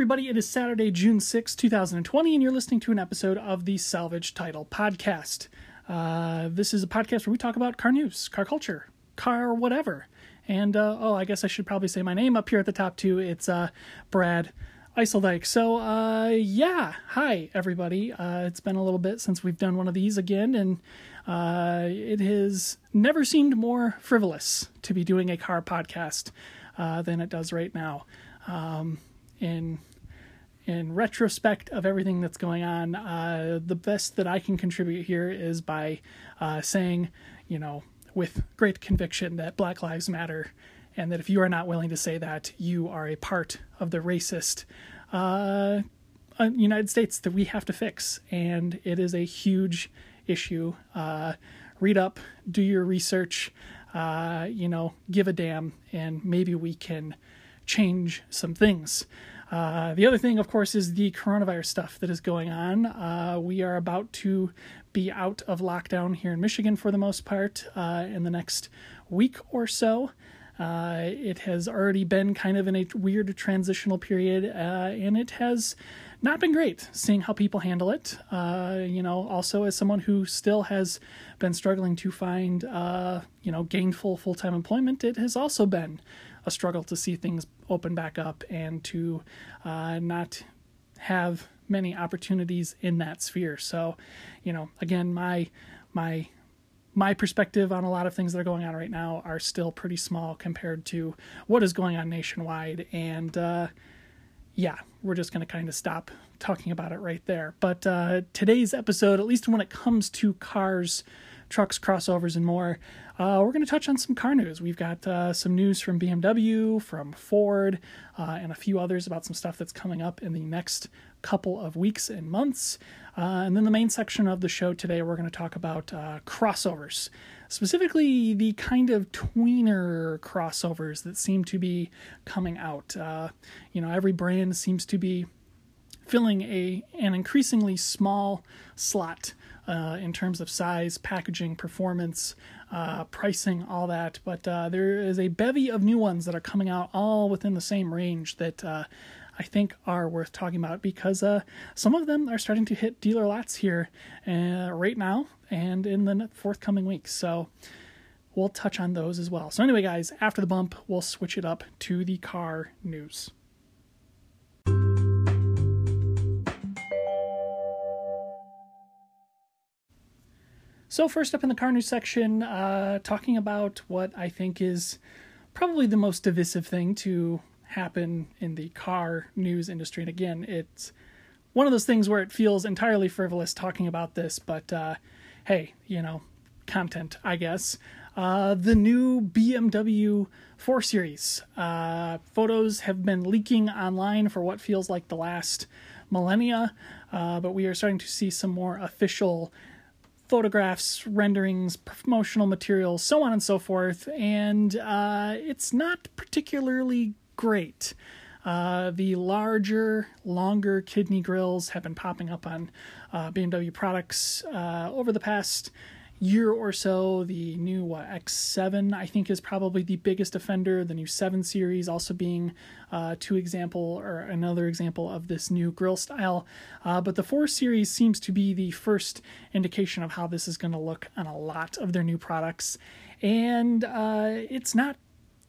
everybody. It is Saturday, June 6, 2020, and you're listening to an episode of the Salvage Title Podcast. Uh, this is a podcast where we talk about car news, car culture, car whatever. And, uh, oh, I guess I should probably say my name up here at the top, too. It's uh, Brad Eiseldike. So, uh, yeah, hi, everybody. Uh, it's been a little bit since we've done one of these again, and uh, it has never seemed more frivolous to be doing a car podcast than it does right now. Um, in in retrospect of everything that's going on, uh, the best that I can contribute here is by uh, saying, you know, with great conviction that Black Lives Matter, and that if you are not willing to say that, you are a part of the racist uh, uh United States that we have to fix, and it is a huge issue. Uh, read up, do your research, uh, you know, give a damn, and maybe we can change some things. Uh, the other thing, of course, is the coronavirus stuff that is going on. Uh, we are about to be out of lockdown here in Michigan for the most part uh, in the next week or so. Uh, it has already been kind of in a weird transitional period, uh, and it has not been great seeing how people handle it. Uh, you know, also as someone who still has been struggling to find, you know, gainful full time employment, it has also been a struggle to see things open back up and to uh, not have many opportunities in that sphere. So, you know, again, my my my perspective on a lot of things that are going on right now are still pretty small compared to what is going on nationwide. And uh, yeah, we're just going to kind of stop talking about it right there. But uh, today's episode, at least when it comes to cars, trucks, crossovers, and more, uh, we're going to touch on some car news. We've got uh, some news from BMW, from Ford, uh, and a few others about some stuff that's coming up in the next couple of weeks and months. Uh, and then the main section of the show today, we're going to talk about uh, crossovers, specifically the kind of tweener crossovers that seem to be coming out. Uh, you know, every brand seems to be filling a an increasingly small slot uh, in terms of size, packaging, performance, uh, pricing, all that. But uh, there is a bevy of new ones that are coming out all within the same range that uh, I think are worth talking about because uh, some of them are starting to hit dealer lots here uh, right now and in the forthcoming weeks. So we'll touch on those as well. So, anyway, guys, after the bump, we'll switch it up to the car news. So, first up in the car news section, uh, talking about what I think is probably the most divisive thing to happen in the car news industry. And again, it's one of those things where it feels entirely frivolous talking about this, but uh, hey, you know, content, I guess. Uh, the new BMW 4 Series. Uh, photos have been leaking online for what feels like the last millennia, uh, but we are starting to see some more official photographs, renderings, promotional materials, so on and so forth, and uh, it's not particularly great. Uh, the larger, longer kidney grills have been popping up on uh, BMW products uh, over the past year or so. The new what, X7, I think, is probably the biggest offender. The new 7 Series also being uh, two example or another example of this new grill style. Uh, but the 4 Series seems to be the first indication of how this is going to look on a lot of their new products, and uh, it's not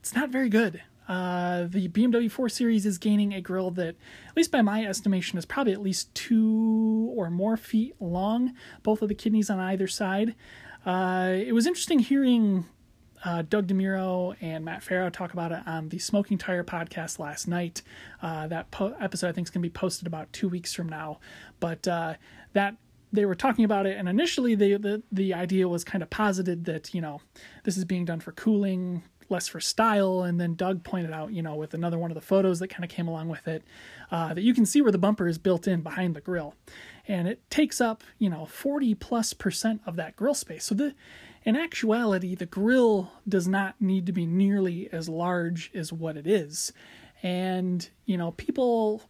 it's not very good. Uh, the BMW 4 Series is gaining a grill that, at least by my estimation, is probably at least two or more feet long, both of the kidneys on either side. Uh, it was interesting hearing uh, Doug DeMuro and Matt Farah talk about it on the Smoking Tire podcast last night. Uh, that po- episode, I think, is going to be posted about two weeks from now. But uh, that they were talking about it, and initially they, the the idea was kind of posited that you know this is being done for cooling, less for style. And then Doug pointed out, you know, with another one of the photos that kind of came along with it, uh, that you can see where the bumper is built in behind the grill, and it takes up, you know, 40 plus percent of that grill space. So the in actuality, the grill does not need to be nearly as large as what it is. And, you know, people,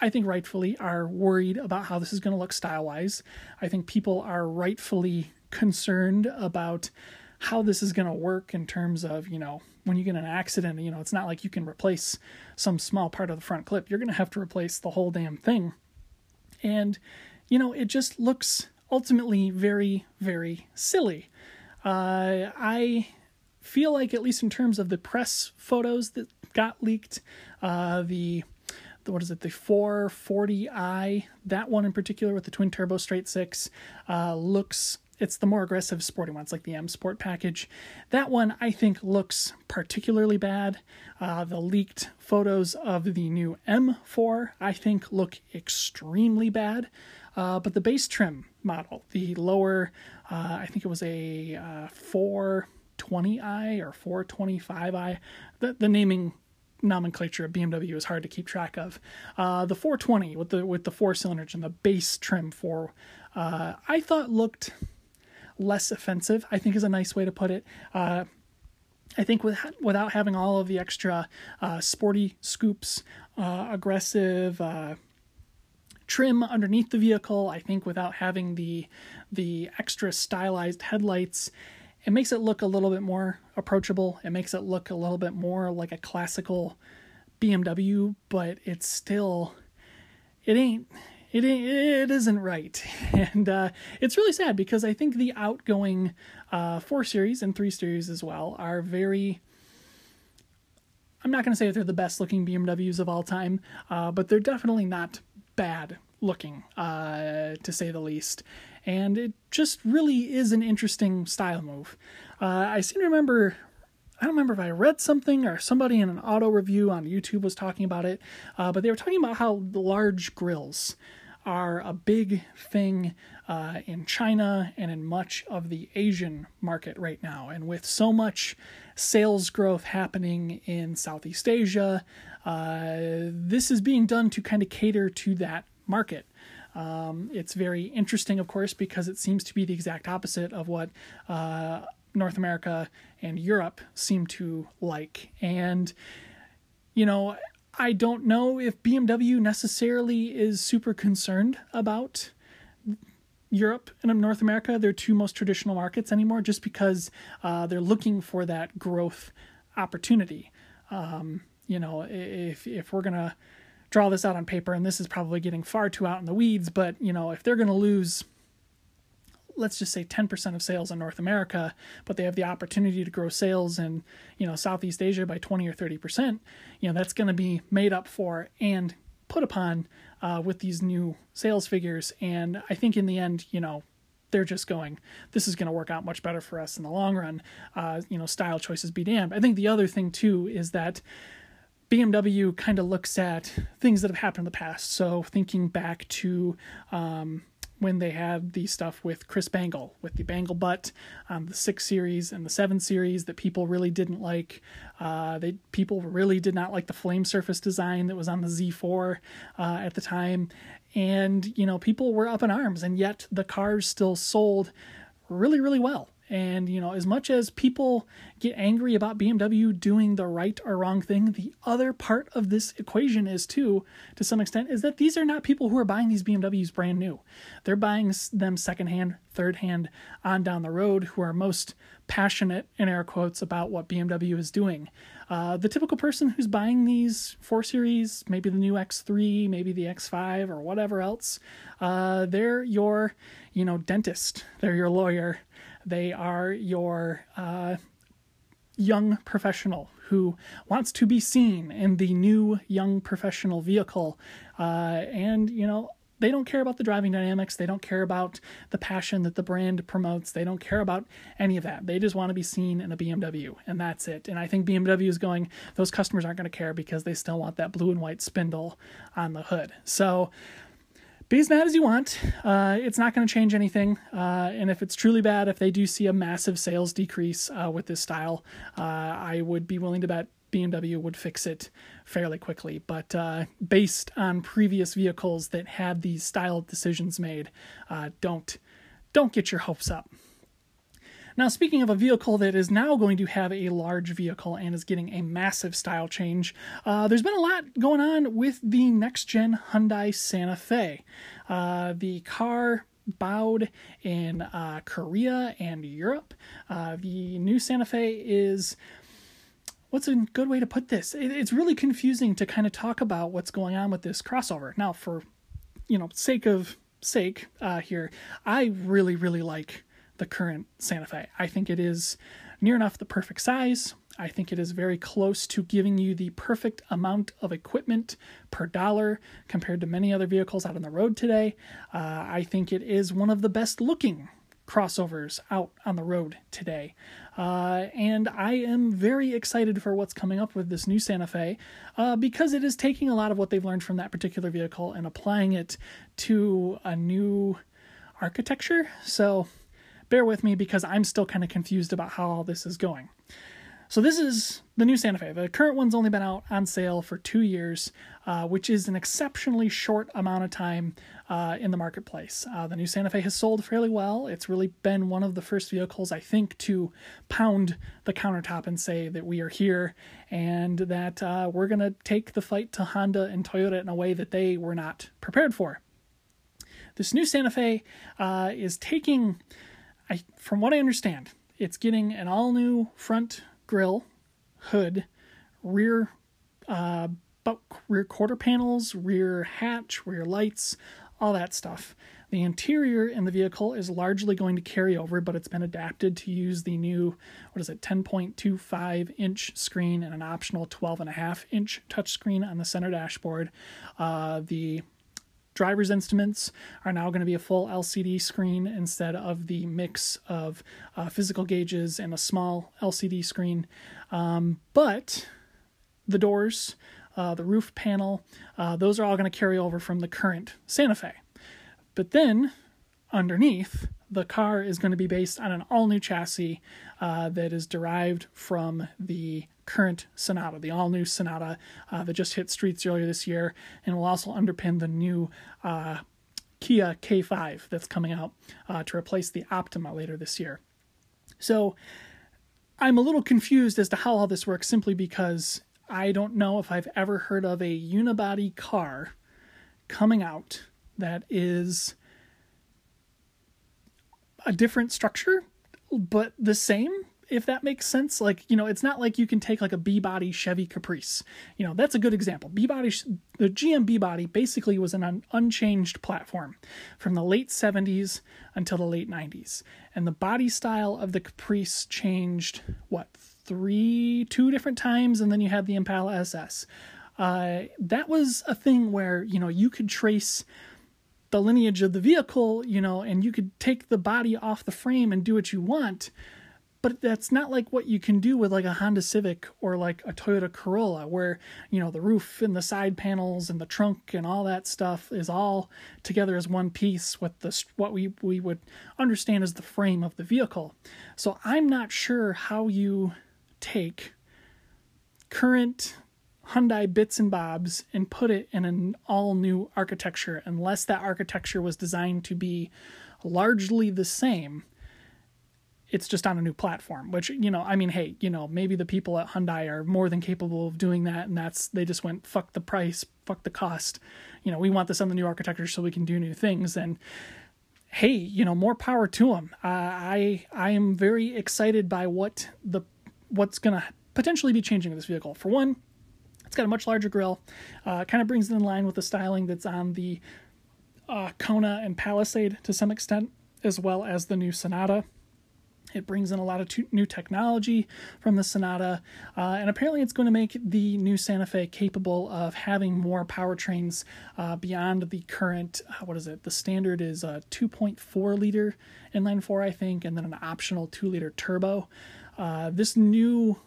I think rightfully, are worried about how this is going to look style wise. I think people are rightfully concerned about how this is going to work in terms of, you know, when you get an accident, you know, it's not like you can replace some small part of the front clip. You're going to have to replace the whole damn thing. And, you know, it just looks ultimately very, very silly. Uh, I feel like, at least in terms of the press photos that got leaked, uh, the what is it, the 440i, that one in particular with the twin turbo straight six, uh, looks it's the more aggressive sporting ones like the M Sport package. That one I think looks particularly bad. Uh, the leaked photos of the new M4 I think look extremely bad. Uh, but the base trim model, the lower, uh, I think it was a 420i uh, or 425i. The, the naming nomenclature of BMW is hard to keep track of. Uh, the 420 with the with the four cylinders and the base trim for, uh, I thought looked less offensive, I think is a nice way to put it. Uh, I think with, without having all of the extra uh, sporty scoops, uh, aggressive uh, trim underneath the vehicle, I think without having the the extra stylized headlights, it makes it look a little bit more approachable. It makes it look a little bit more like a classical BMW, but it's still it ain't it it isn't right, and uh, it's really sad because I think the outgoing uh, four series and three series as well are very. I'm not going to say that they're the best looking BMWs of all time, uh, but they're definitely not bad looking, uh, to say the least. And it just really is an interesting style move. Uh, I seem to remember I don't remember if I read something or somebody in an auto review on YouTube was talking about it, uh, but they were talking about how large grills are a big thing uh, in China and in much of the Asian market right now. And with so much sales growth happening in Southeast Asia, uh, this is being done to kind of cater to that market. Um, it's very interesting, of course, because it seems to be the exact opposite of what uh, North America and Europe seem to like. And, you know, I don't know if BMW necessarily is super concerned about Europe and North America, their two most traditional markets anymore, just because uh, they're looking for that growth opportunity. Um, you know, if if we're gonna draw this out on paper, and this is probably getting far too out in the weeds, but you know, if they're gonna lose let's just say 10% of sales in North America, but they have the opportunity to grow sales in, you know, Southeast Asia by 20 or 30%, you know, that's going to be made up for and put upon uh, with these new sales figures. And I think in the end, you know, they're just going, this is going to work out much better for us in the long run. Uh, you know, style choices be damned. I think the other thing too is that BMW kind of looks at things that have happened in the past. So thinking back to, um, when they had the stuff with Chris Bangle, with the Bangle butt, um, the six series and the seven series that people really didn't like. Uh, they people really did not like the flame surface design that was on the Z4 uh, at the time, and you know people were up in arms, and yet the cars still sold really really well. And, you know, as much as people get angry about BMW doing the right or wrong thing, the other part of this equation is, too, to some extent, is that these are not people who are buying these BMWs brand new. They're buying them secondhand, third hand, on down the road, who are most passionate, in air quotes, about what BMW is doing. Uh, the typical person who's buying these 4 Series, maybe the new X3, maybe the X5, or whatever else, uh, they're your, you know, dentist. They're your lawyer they are your uh, young professional who wants to be seen in the new young professional vehicle. Uh, and, you know, they don't care about the driving dynamics. They don't care about the passion that the brand promotes. They don't care about any of that. They just want to be seen in a BMW, and that's it. And I think BMW is going, those customers aren't going to care because they still want that blue and white spindle on the hood. So, be as mad as you want. Uh, it's not going to change anything. Uh, and if it's truly bad, if they do see a massive sales decrease uh, with this style, uh, I would be willing to bet BMW would fix it fairly quickly. But uh, based on previous vehicles that had these style decisions made, uh, don't don't get your hopes up. Now, speaking of a vehicle that is now going to have a large vehicle and is getting a massive style change, uh, there's been a lot going on with the next gen Hyundai Santa Fe. Uh, the car bowed in uh, Korea and Europe. Uh, the new Santa Fe is what's a good way to put this? It's really confusing to kind of talk about what's going on with this crossover. Now, for you know, sake of sake uh, here, I really, really like the current Santa Fe. I think it is near enough the perfect size. I think it is very close to giving you the perfect amount of equipment per dollar compared to many other vehicles out on the road today. Uh, I think it is one of the best looking crossovers out on the road today. Uh, and I am very excited for what's coming up with this new Santa Fe uh, because it is taking a lot of what they've learned from that particular vehicle and applying it to a new architecture. So bear with me because I'm still kind of confused about how all this is going. So this is the new Santa Fe. The current one's only been out on sale for two years, uh, which is an exceptionally short amount of time uh, in the marketplace. Uh, the new Santa Fe has sold fairly well. It's really been one of the first vehicles, I think, to pound the countertop and say that we are here and that uh, we're going to take the fight to Honda and Toyota in a way that they were not prepared for. This new Santa Fe uh, is taking, I, from what I understand, it's getting an all new front grill, hood, rear uh, rear quarter panels, rear hatch, rear lights, all that stuff. The interior in the vehicle is largely going to carry over, but it's been adapted to use the new, what is it, 10.25 inch screen and an optional 12.5 inch touchscreen on the center dashboard. Uh, the driver's instruments are now going to be a full LCD screen instead of the mix of uh, physical gauges and a small LCD screen. Um, but the doors, uh, the roof panel, uh, those are all going to carry over from the current Santa Fe. But then underneath, the car is going to be based on an all new chassis uh, that is derived from the current Sonata, the all new Sonata uh, that just hit streets earlier this year, and will also underpin the new uh, Kia K5 that's coming out uh, to replace the Optima later this year. So I'm a little confused as to how all this works simply because I don't know if I've ever heard of a unibody car coming out that is a different structure but the same if that makes sense. Like, you know, it's not like you can take like a B body Chevy Caprice. You know, that's a good example. B body, the GM B body basically was an un- unchanged platform from the late 70s until the late 90s. And the body style of the Caprice changed, what, three, two different times? And then you had the Impala SS. Uh, that was a thing where, you know, you could trace the lineage of the vehicle, you know, and you could take the body off the frame and do what you want but that's not like what you can do with like a Honda Civic or like a Toyota Corolla where you know the roof and the side panels and the trunk and all that stuff is all together as one piece with the what we we would understand as the frame of the vehicle. So I'm not sure how you take current Hyundai bits and bobs and put it in an all new architecture unless that architecture was designed to be largely the same it's just on a new platform which you know i mean hey you know maybe the people at hyundai are more than capable of doing that and that's they just went fuck the price fuck the cost. You know we want this on the new architecture so we can do new things. And hey you know more power to them uh, i i am very excited by what the what's gonna potentially be changing with this vehicle. For one it's got a much larger grill uh, kind of brings it in line with the styling that's on the uh, kona and palisade to some extent as well as the new sonata it brings in a lot of t- new technology from the Sonata, uh, and apparently it's going to make the new Santa Fe capable of having more powertrains uh, beyond the current. Uh, what is it? The standard is a 2.4 liter inline four, I think, and then an optional two liter turbo. Uh, this new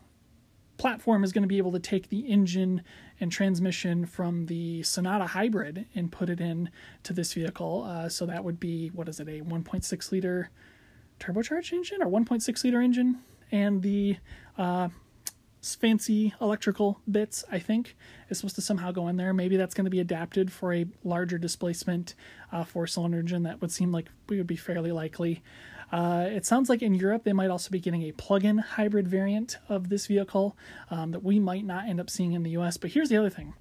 platform is going to be able to take the engine and transmission from the Sonata hybrid and put it in to this vehicle. Uh, so that would be what is it? A 1.6 liter turbocharged engine or 1.6 liter engine and the uh, fancy electrical bits i think is supposed to somehow go in there maybe that's going to be adapted for a larger displacement uh, four cylinder engine that would seem like we would be fairly likely uh, it sounds like in Europe they might also be getting a plug-in hybrid variant of this vehicle um, that we might not end up seeing in the US. But here's the other thing: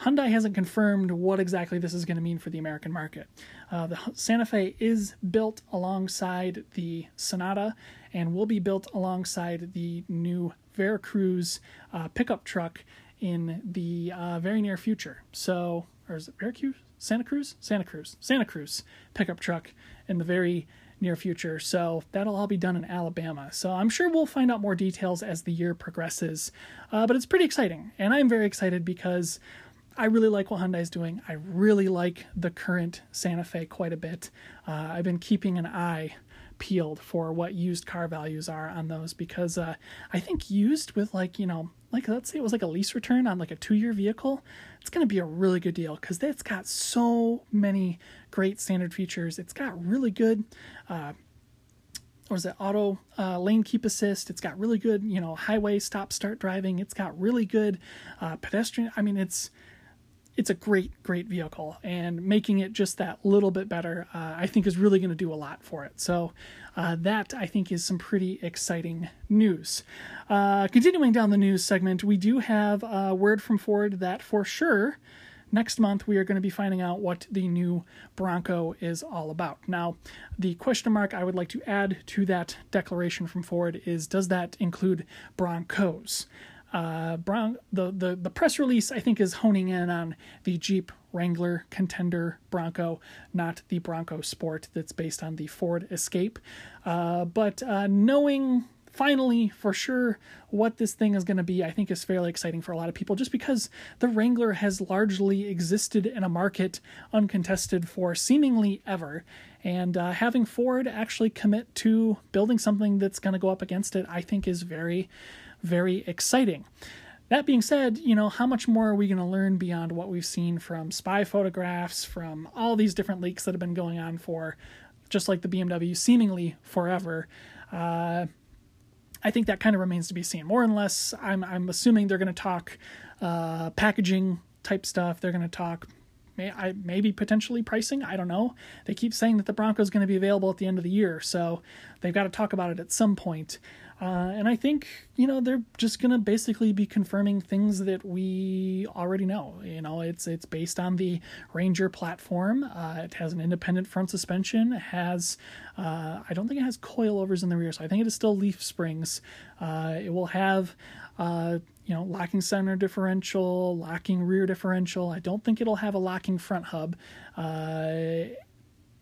Hyundai hasn't confirmed what exactly this is going to mean for the American market. Uh, the Santa Fe is built alongside the Sonata and will be built alongside the new Veracruz uh, pickup truck in the uh, very near future. So, or is it Veracruz? Santa Cruz? Santa Cruz. Santa Cruz pickup truck in the very near future. So that'll all be done in Alabama. So I'm sure we'll find out more details as the year progresses. Uh, but it's pretty exciting. And I'm very excited because I really like what Hyundai's doing. I really like the current Santa Fe quite a bit. Uh, I've been keeping an eye peeled for what used car values are on those because uh, I think used with like, you know, like let's say it was like a lease return on like a two year vehicle, it's going to be a really good deal because it's got so many great standard features. It's got really good, uh, or is it auto uh, lane keep assist? It's got really good, you know, highway stop start driving. It's got really good uh, pedestrian. I mean, it's it's a great, great vehicle, and making it just that little bit better, uh, I think, is really going to do a lot for it. So, uh, that I think is some pretty exciting news. Uh, continuing down the news segment, we do have a word from Ford that for sure next month we are going to be finding out what the new Bronco is all about. Now, the question mark I would like to add to that declaration from Ford is does that include Broncos? Uh, the, the, the press release, I think, is honing in on the Jeep Wrangler Contender Bronco, not the Bronco Sport that's based on the Ford Escape. Uh, but uh, knowing finally for sure what this thing is going to be, I think is fairly exciting for a lot of people just because the Wrangler has largely existed in a market uncontested for seemingly ever. And uh, having Ford actually commit to building something that's going to go up against it, I think is very very exciting. That being said, you know, how much more are we going to learn beyond what we've seen from spy photographs, from all these different leaks that have been going on for just like the BMW seemingly forever? Uh, I think that kind of remains to be seen. More and less, I'm, I'm assuming they're going to talk uh, packaging type stuff. They're going to talk may, I, maybe potentially pricing. I don't know. They keep saying that the Bronco is going to be available at the end of the year, so they've got to talk about it at some point. Uh, and I think, you know, they're just going to basically be confirming things that we already know. You know, it's it's based on the Ranger platform. Uh, it has an independent front suspension. It has, uh, I don't think it has coilovers in the rear, so I think it is still leaf springs. Uh, it will have, uh, you know, locking center differential, locking rear differential. I don't think it'll have a locking front hub uh,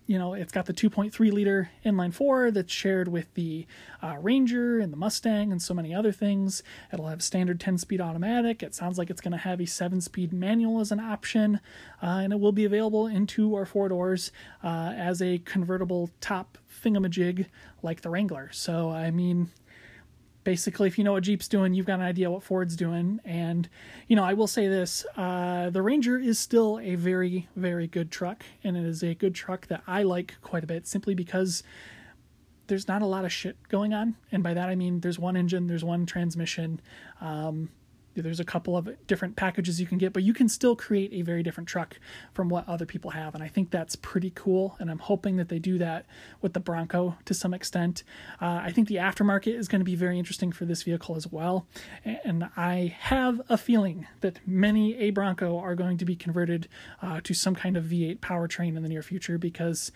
you know, it's got the 2.3 liter inline four that's shared with the uh, Ranger and the Mustang and so many other things. It'll have standard 10 speed automatic. It sounds like it's going to have a 7 speed manual as an option, uh, and it will be available in two or four doors uh, as a convertible top thingamajig like the Wrangler. So, I mean, basically if you know what jeep's doing you've got an idea what ford's doing. And you know i will say this uh, the ranger is still a very very good truck. And it is a good truck that i like quite a bit simply because there's not a lot of shit going on. And by that i mean there's one engine there's one transmission. Um, there's a couple of different packages you can get, but you can still create a very different truck from what other people have. And I think that's pretty cool. And I'm hoping that they do that with the Bronco to some extent. Uh, I think the aftermarket is going to be very interesting for this vehicle as well. And I have a feeling that many a Bronco are going to be converted uh, to some kind of V8 powertrain in the near future because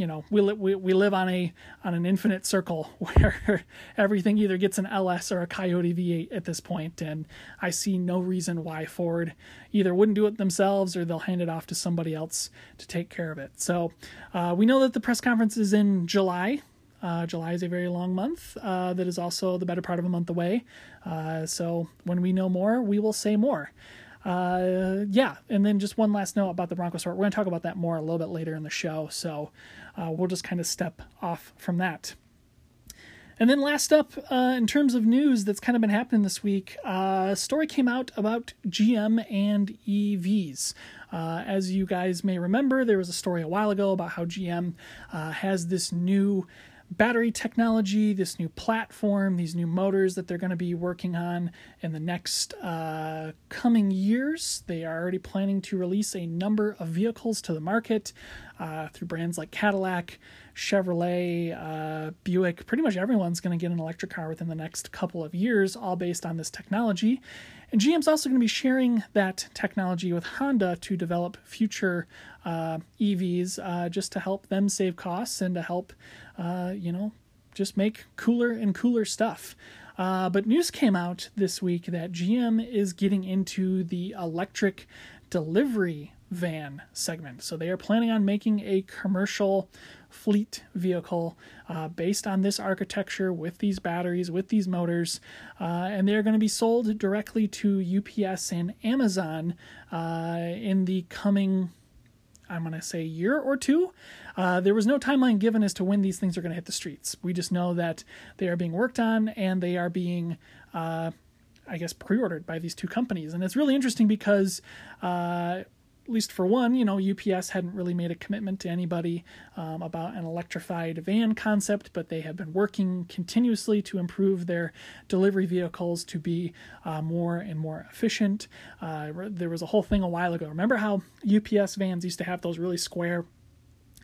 you know we, li- we we live on a on an infinite circle where everything either gets an LS or a Coyote V8 at this point, and I see no reason why Ford either wouldn't do it themselves or they'll hand it off to somebody else to take care of it. So uh, we know that the press conference is in July. Uh, July is a very long month uh, that is also the better part of a month away. Uh, so when we know more, we will say more uh, yeah, and then just one last note about the Bronco Sport. We're going to talk about that more a little bit later in the show, so uh, we'll just kind of step off from that. And then last up, uh, in terms of news that's kind of been happening this week, uh, a story came out about GM and EVs. Uh, as you guys may remember, there was a story a while ago about how GM uh, has this new battery technology, this new platform, these new motors that they're going to be working on in the next uh, coming years. They are already planning to release a number of vehicles to the market. Uh, through brands like Cadillac, Chevrolet, uh, Buick. Pretty much everyone's going to get an electric car within the next couple of years, all based on this technology. And GM's also going to be sharing that technology with Honda to develop future uh, EVs uh, just to help them save costs and to help, uh, you know, just make cooler and cooler stuff. Uh, but news came out this week that GM is getting into the electric delivery van segment. So they are planning on making a commercial fleet vehicle uh, based on this architecture with these batteries, with these motors, uh, and they're going to be sold directly to UPS and Amazon uh, in the coming. I'm going to say year or two. Uh, there was no timeline given as to when these things are going to hit the streets. We just know that they are being worked on and they are being uh, I guess, pre-ordered by these two companies. And it's really interesting because, uh, least for one, you know, UPS hadn't really made a commitment to anybody um, about an electrified van concept, but they have been working continuously to improve their delivery vehicles to be uh, more and more efficient. Uh, there was a whole thing a while ago. Remember how UPS vans used to have those really square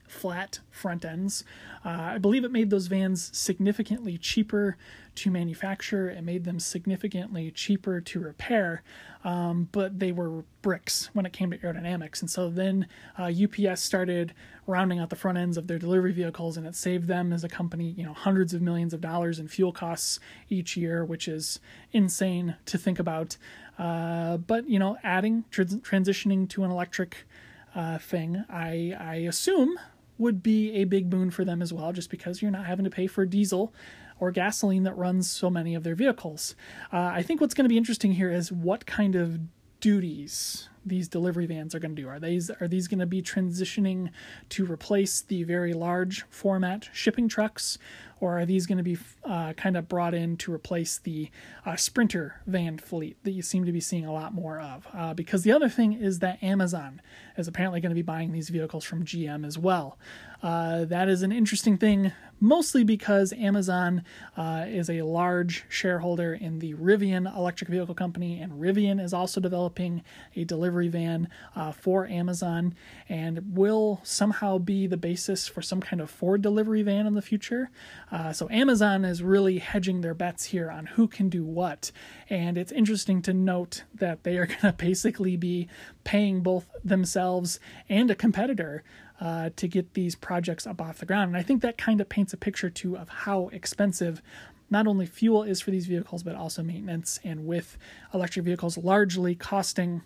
flat front ends. Uh, I believe it made those vans significantly cheaper to manufacture. It made them significantly cheaper to repair, um, but they were bricks when it came to aerodynamics. And so then uh, UPS started rounding out the front ends of their delivery vehicles, and it saved them as a company, you know, hundreds of millions of dollars in fuel costs each year, which is insane to think about. Uh, but you know, adding transitioning to an electric uh, thing, I I assume would be a big boon for them as well, just because you're not having to pay for diesel or gasoline that runs so many of their vehicles. Uh, I think what's going to be interesting here is what kind of duties these delivery vans are going to do. Are these are these going to be transitioning to replace the very large format shipping trucks, or are these going to be uh, kind of brought in to replace the uh, sprinter van fleet that you seem to be seeing a lot more of? Uh, because the other thing is that Amazon is apparently going to be buying these vehicles from GM as well. Uh, that is an interesting thing, mostly because Amazon uh, is a large shareholder in the Rivian electric vehicle company, and Rivian is also developing a delivery van uh, for Amazon and will somehow be the basis for some kind of Ford delivery van in the future. Uh, so Amazon is really hedging their bets here on who can do what. And it's interesting to note that they are going to basically be paying both themselves and a competitor uh, to get these projects up off the ground. And I think that kind of paints a picture too of how expensive not only fuel is for these vehicles, but also maintenance. And with electric vehicles largely costing,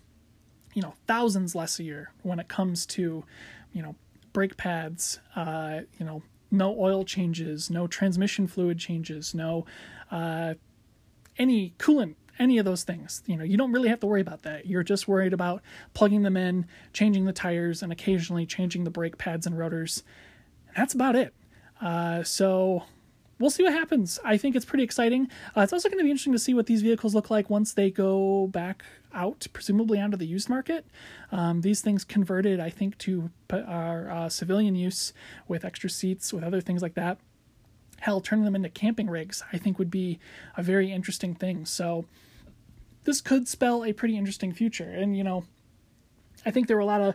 you know, thousands less a year when it comes to, you know, brake pads, uh, you know, no oil changes, no transmission fluid changes, no uh, any coolant, any of those things. You know, you don't really have to worry about that. You're just worried about plugging them in, changing the tires, and occasionally changing the brake pads and rotors. And that's about it. Uh, so we'll see what happens. I think it's pretty exciting. Uh, it's also going to be interesting to see what these vehicles look like once they go back out, presumably onto the used market. Um, these things converted, I think, to our uh, civilian use with extra seats, with other things like that. Hell, turning them into camping rigs, I think, would be a very interesting thing. So, this could spell a pretty interesting future. And, you know, I think there were a lot of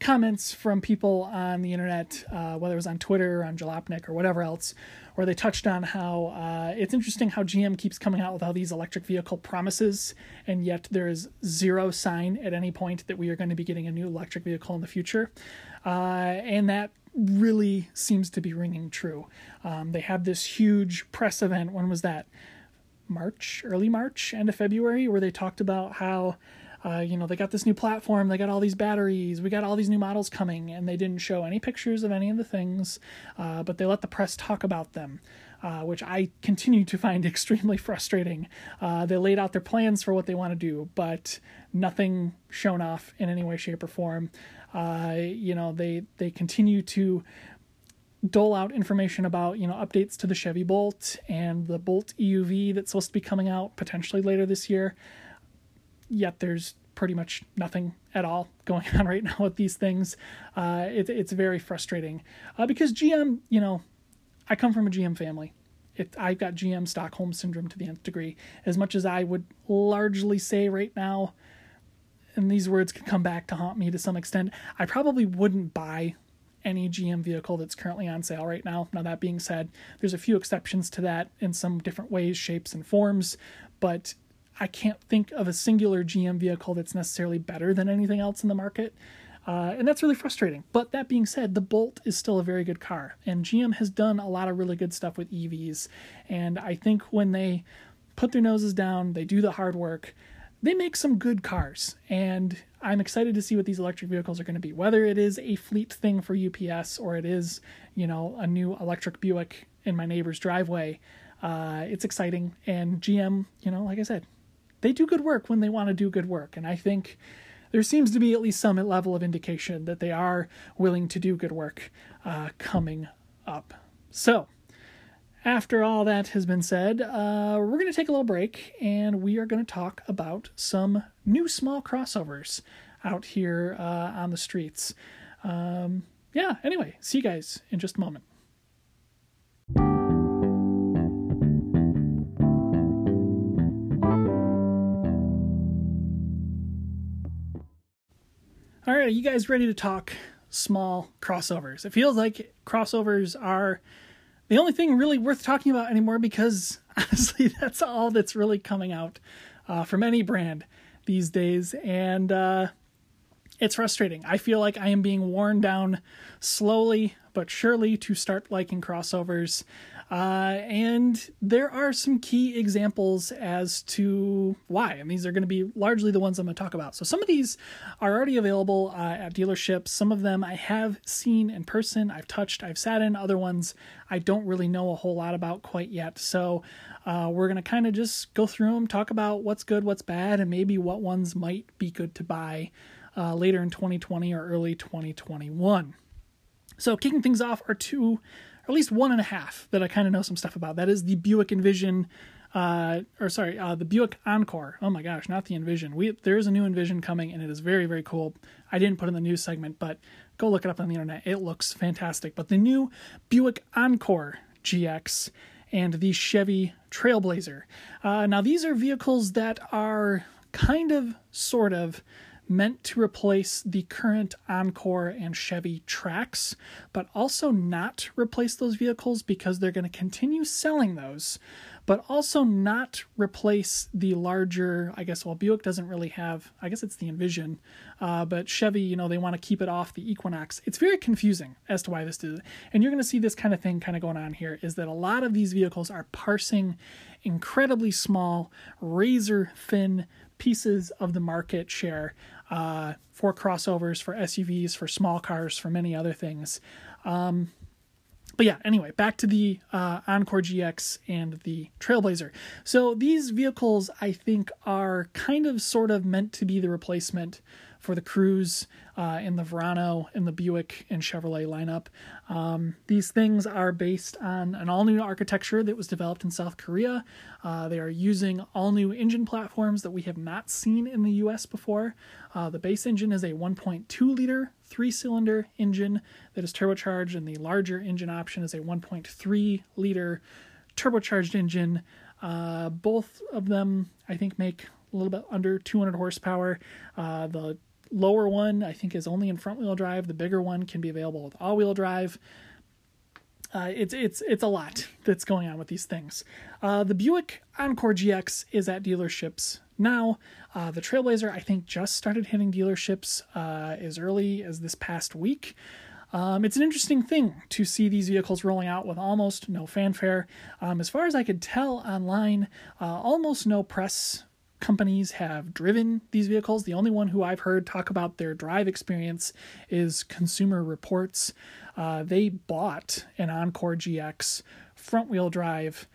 comments from people on the internet, uh, whether it was on Twitter, or on Jalopnik, or whatever else, where they touched on how uh, it's interesting how GM keeps coming out with all these electric vehicle promises, and yet there is zero sign at any point that we are going to be getting a new electric vehicle in the future. Uh, and that really seems to be ringing true. Um, they had this huge press event. When was that? March, early March, end of February, where they talked about how uh, you know, they got this new platform, they got all these batteries, we got all these new models coming, and they didn't show any pictures of any of the things, uh, but they let the press talk about them. Uh, which I continue to find extremely frustrating. Uh, they laid out their plans for what they want to do, but nothing shown off in any way, shape, or form. Uh, you know, they they continue to dole out information about you know updates to the Chevy Bolt and the Bolt EUV that's supposed to be coming out potentially later this year yet there's pretty much nothing at all going on right now with these things. Uh, it, it's very frustrating uh, because GM, you know, I come from a GM family. It, I've got GM Stockholm syndrome to the nth degree. As much as I would largely say right now, and these words could come back to haunt me to some extent, I probably wouldn't buy any GM vehicle that's currently on sale right now. Now, that being said, there's a few exceptions to that in some different ways, shapes, and forms, but I can't think of a singular GM vehicle that's necessarily better than anything else in the market. Uh, and that's really frustrating. But that being said, the Bolt is still a very good car, and GM has done a lot of really good stuff with EVs. And I think when they put their noses down, they do the hard work, they make some good cars. And I'm excited to see what these electric vehicles are going to be. Whether it is a fleet thing for UPS or it is, you know, a new electric Buick in my neighbor's driveway, uh, it's exciting. And GM, you know, like I said, they do good work when they want to do good work. And I think there seems to be at least some level of indication that they are willing to do good work uh, coming up. So, after all that has been said, uh, we're going to take a little break and we are going to talk about some new small crossovers out here uh, on the streets. Um, yeah, anyway, see you guys in just a moment. All right, are you guys ready to talk small crossovers? It feels like crossovers are the only thing really worth talking about anymore because honestly, that's all that's really coming out uh, from any brand these days. And uh, it's frustrating. I feel like I am being worn down slowly but surely to start liking crossovers. Uh, and there are some key examples as to why. And these are going to be largely the ones I'm going to talk about. So some of these are already available uh, at dealerships. Some of them I have seen in person, I've touched, I've sat in. Other ones I don't really know a whole lot about quite yet. So uh, we're going to kind of just go through them, talk about what's good, what's bad, and maybe what ones might be good to buy uh, later in 2020 or early 2021. So, kicking things off are two at least one and a half that I kind of know some stuff about. That is the Buick Envision, uh, or sorry, uh, the Buick Encore. Oh my gosh, not the Envision. We there is a new Envision coming, and it is very very cool. I didn't put in the news segment, but go look it up on the internet. It looks fantastic. But the new Buick Encore GX and the Chevy Trailblazer. Uh, now these are vehicles that are kind of, sort of meant to replace the current Encore and Chevy Trax, but also not replace those vehicles because they're going to continue selling those, but also not replace the larger, I guess, well, Buick doesn't really have, I guess it's the Envision, uh, but Chevy, you know, they want to keep it off the Equinox. It's very confusing as to why this is. And you're going to see this kind of thing kind of going on here is that a lot of these vehicles are parsing incredibly small, razor thin pieces of the market share uh, for crossovers, for SUVs, for small cars, for many other things. Um, but yeah, anyway, back to the uh, Encore GX and the Trailblazer. So these vehicles, I think, are kind of sort of meant to be the replacement for the Cruze uh, in the Verano and the Buick and Chevrolet lineup. Um, these things are based on an all new architecture that was developed in South Korea. Uh, they are using all new engine platforms that we have not seen in the US before. Uh, the base engine is a 1.2 liter three cylinder engine that is turbocharged, and the larger engine option is a 1.3 liter turbocharged engine. Uh, both of them, I think, make a little bit under 200 horsepower. Uh, the lower one, I think, is only in front wheel drive. The bigger one can be available with all wheel drive. Uh, it's it's it's a lot that's going on with these things. Uh, the Buick Encore GX is at dealerships now. Uh, the Trailblazer, I think, just started hitting dealerships uh, as early as this past week. Um, it's an interesting thing to see these vehicles rolling out with almost no fanfare. Um, as far as I could tell online, uh, almost no press companies have driven these vehicles. The only one who I've heard talk about their drive experience is Consumer Reports. Uh, they bought an Encore GX front wheel drive.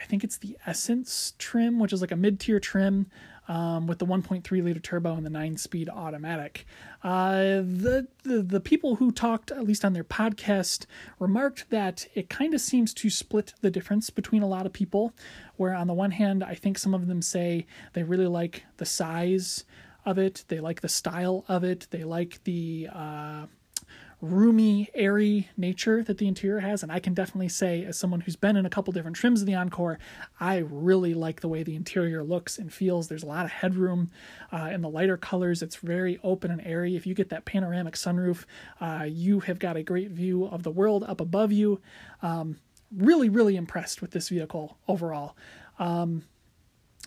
I think it's the Essence trim, which is like a mid tier trim um, with the 1.3 liter turbo and the 9 speed automatic. Uh, the, the, the people who talked, at least on their podcast, remarked that it kind of seems to split the difference between a lot of people. Where on the one hand, I think some of them say they really like the size of it, they like the style of it, they like the uh, roomy, airy nature that the interior has. And I can definitely say, as someone who's been in a couple different trims of the Encore, I really like the way the interior looks and feels. There's a lot of headroom uh, in the lighter colors. It's very open and airy. If you get that panoramic sunroof, uh, you have got a great view of the world up above you. Um, really, really impressed with this vehicle overall. Um,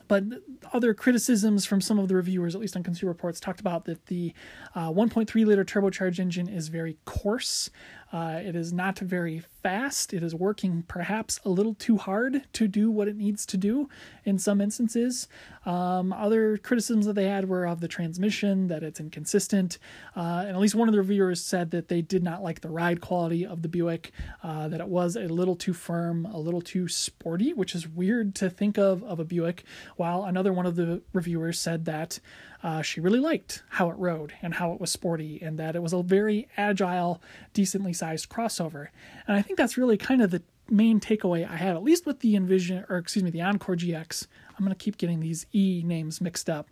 but other criticisms from some of the reviewers, at least on Consumer Reports, talked about that the uh, 1.3 liter turbocharged engine is very coarse. Uh, it is not very fast. It is working perhaps a little too hard to do what it needs to do in some instances. Um, other criticisms that they had were of the transmission, that it's inconsistent. Uh, and at least one of the reviewers said that they did not like the ride quality of the Buick, uh, that it was a little too firm, a little too sporty, which is weird to think of of a Buick. While another one of the reviewers said that uh, she really liked how it rode and how it was sporty and that it was a very agile, decently sized crossover. And I think that's really kind of the main takeaway I had, at least with the Envision, or excuse me, the Encore GX. I'm going to keep getting these E names mixed up.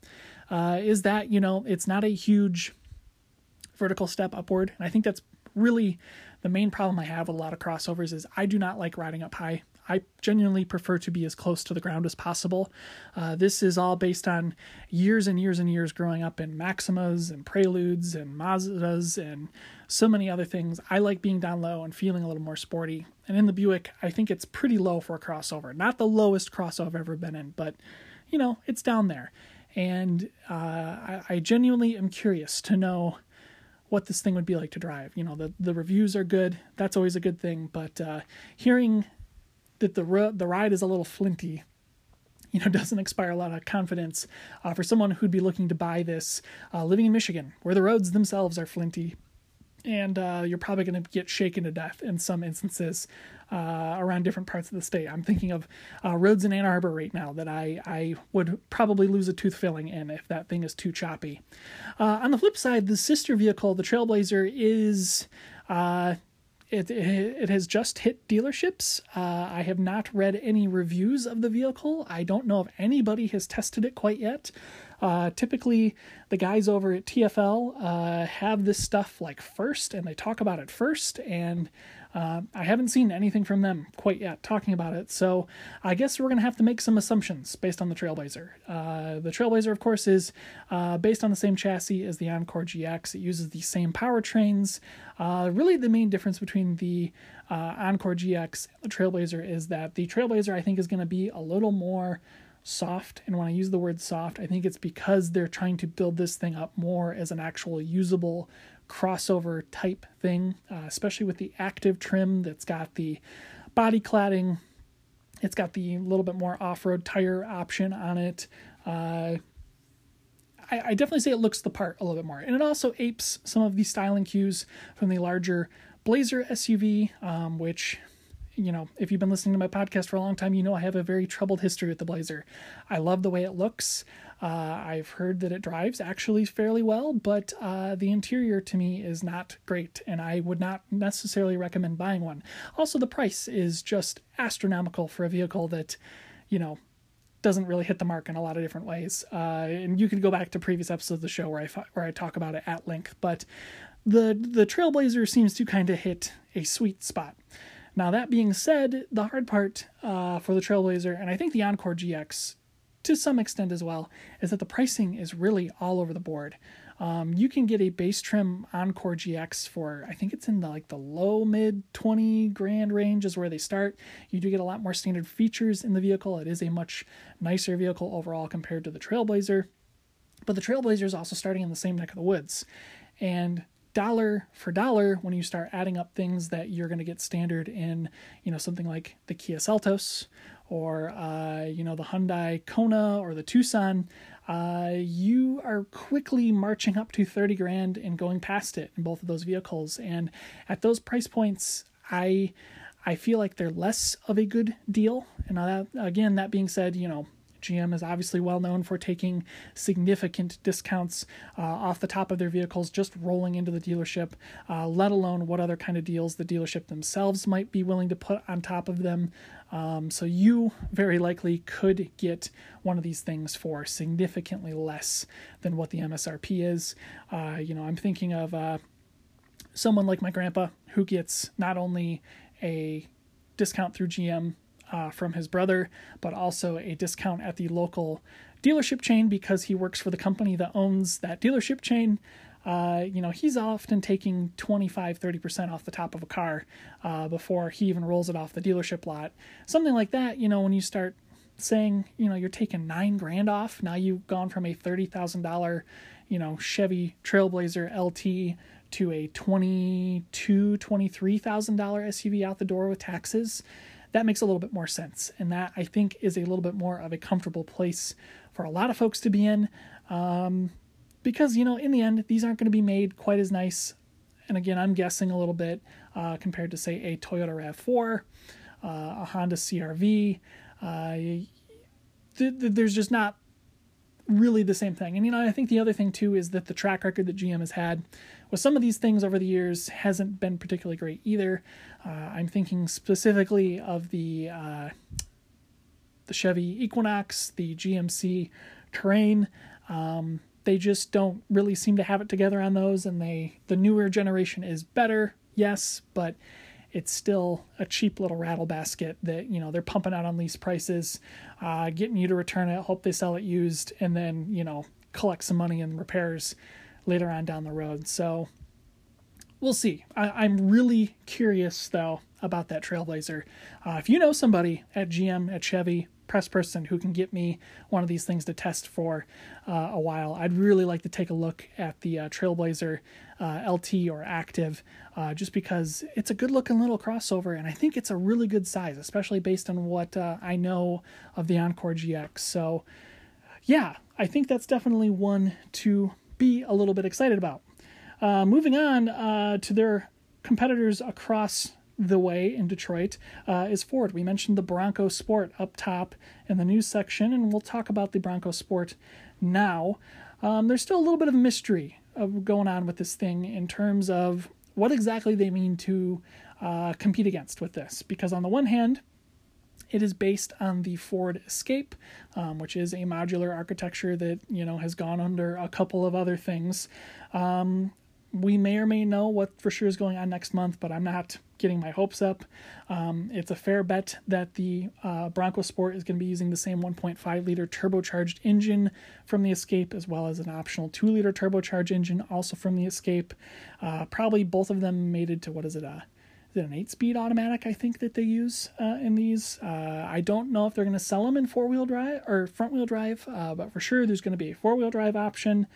Uh, is that, you know, it's not a huge vertical step upward. And I think that's really the main problem I have with a lot of crossovers is I do not like riding up high. I genuinely prefer to be as close to the ground as possible. Uh, this is all based on years and years and years growing up in Maximas and Preludes and Mazdas and so many other things. I like being down low and feeling a little more sporty. And in the Buick, I think it's pretty low for a crossover. Not the lowest crossover I've ever been in, but you know, it's down there. And uh, I, I genuinely am curious to know what this thing would be like to drive. You know, the the reviews are good. That's always a good thing. But uh, hearing that the the ride is a little flinty you know doesn't inspire a lot of confidence uh, for someone who'd be looking to buy this uh, living in michigan where the roads themselves are flinty and uh, you're probably going to get shaken to death in some instances uh, around different parts of the state. I'm thinking of uh, roads in Ann Arbor right now that I, I would probably lose a tooth filling in if that thing is too choppy. Uh, on the flip side, the sister vehicle, the Trailblazer, is it, it, has just hit dealerships. Uh, I have not read any reviews of the vehicle. I don't know if anybody has tested it quite yet. Uh, typically, the guys over at TFL uh, have this stuff like first, and they talk about it first. And uh, I haven't seen anything from them quite yet talking about it, so I guess we're going to have to make some assumptions based on the Trailblazer. Uh, the Trailblazer, of course, is uh, based on the same chassis as the Encore GX. It uses the same powertrains. Uh, really, the main difference between the uh, Encore GX and the Trailblazer is that the Trailblazer, I think, is going to be a little more soft. And when I use the word soft, I think it's because they're trying to build this thing up more as an actual usable crossover type thing, uh, especially with the active trim that's got the body cladding. It's got the little bit more off road tire option on it. Uh, I, I, definitely say it looks the part a little bit more. And it also apes some of the styling cues from the larger Blazer SUV, um, which you know, if you've been listening to my podcast for a long time, you know I have a very troubled history with the Blazer. I love the way it looks. Uh, I've heard that it drives actually fairly well, but uh, the interior to me is not great, and I would not necessarily recommend buying one. Also, the price is just astronomical for a vehicle that, you know, doesn't really hit the mark in a lot of different ways. Uh, and you can go back to previous episodes of the show where I where I talk about it at length. But the the Trailblazer seems to kind of hit a sweet spot. Now that being said, the hard part uh, for the Trailblazer, and I think the Encore GX to some extent as well, is that the pricing is really all over the board. Um, you can get a base trim Encore GX for I think it's in the like the low mid 20 grand range is where they start. You do get a lot more standard features in the vehicle. It is a much nicer vehicle overall compared to the Trailblazer. But the Trailblazer is also starting in the same neck of the woods. And dollar for dollar when you start adding up things that you're going to get standard in, you know, something like the Kia Seltos or uh, you know the Hyundai Kona or the Tucson, uh, you are quickly marching up to 30 grand and going past it in both of those vehicles. And at those price points, I I feel like they're less of a good deal. And that, again, that being said, you know, GM is obviously well known for taking significant discounts uh, off the top of their vehicles just rolling into the dealership, uh, let alone what other kind of deals the dealership themselves might be willing to put on top of them. Um, so you very likely could get one of these things for significantly less than what the MSRP is. Uh, you know, I'm thinking of uh, someone like my grandpa who gets not only a discount through GM uh, from his brother, but also a discount at the local dealership chain because he works for the company that owns that dealership chain. Uh, you know, he's often taking 25, 30% off the top of a car uh, before he even rolls it off the dealership lot. Something like that, you know, when you start saying, you know, you're taking nine grand off, now you've gone from a $30,000, you know, Chevy Trailblazer LT to a $22,000, $23,000 SUV out the door with taxes that makes a little bit more sense. And that I think is a little bit more of a comfortable place for a lot of folks to be in. Um, because, you know, in the end, these aren't going to be made quite as nice. And again, I'm guessing a little bit uh, compared to, say, a Toyota RAV4, uh, a Honda CRV. Uh, th- th- there's just not really the same thing. And, you know, I think the other thing, too, is that the track record that GM has had with some of these things over the years hasn't been particularly great either. Uh, I'm thinking specifically of the uh, the Chevy Equinox, the GMC Terrain. Um, they just don't really seem to have it together on those, and they the newer generation is better, yes, but it's still a cheap little rattle basket that you know they're pumping out on lease prices, uh, getting you to return it, hope they sell it used, and then you know collect some money in repairs later on down the road. So we'll see. I, am really curious though about that Trailblazer. Uh, if you know somebody at GM at Chevy press person who can get me one of these things to test for uh, a while, I'd really like to take a look at the uh, Trailblazer uh, LT or Active, uh, just because it's a good looking little crossover, and I think it's a really good size, especially based on what uh, I know of the Encore GX. So. Yeah, I think that's definitely one to be a little bit excited about. Uh, moving on to their competitors across the way in Detroit uh, is Ford. We mentioned the Bronco Sport up top in the news section, and we'll talk about the Bronco Sport now. Um, there's still a little bit of mystery of going on with this thing in terms of what exactly they mean to uh, compete against with this. Because on the one hand, it is based on the Ford Escape, um, which is a modular architecture that you know has gone under a couple of other things. Um, we may or may know what for sure is going on next month, but I'm not getting my hopes up. Um, it's a fair bet that the uh, Bronco Sport is going to be using the same 1.5 liter turbocharged engine from the Escape, as well as an optional 2 liter turbocharged engine also from the Escape. Uh, probably both of them mated to what is it? Uh, is it an eight speed automatic I think that they use uh, in these. Uh, I don't know if they're going to sell them in four wheel drive or front wheel drive, uh, but for sure there's going to be a four wheel drive option.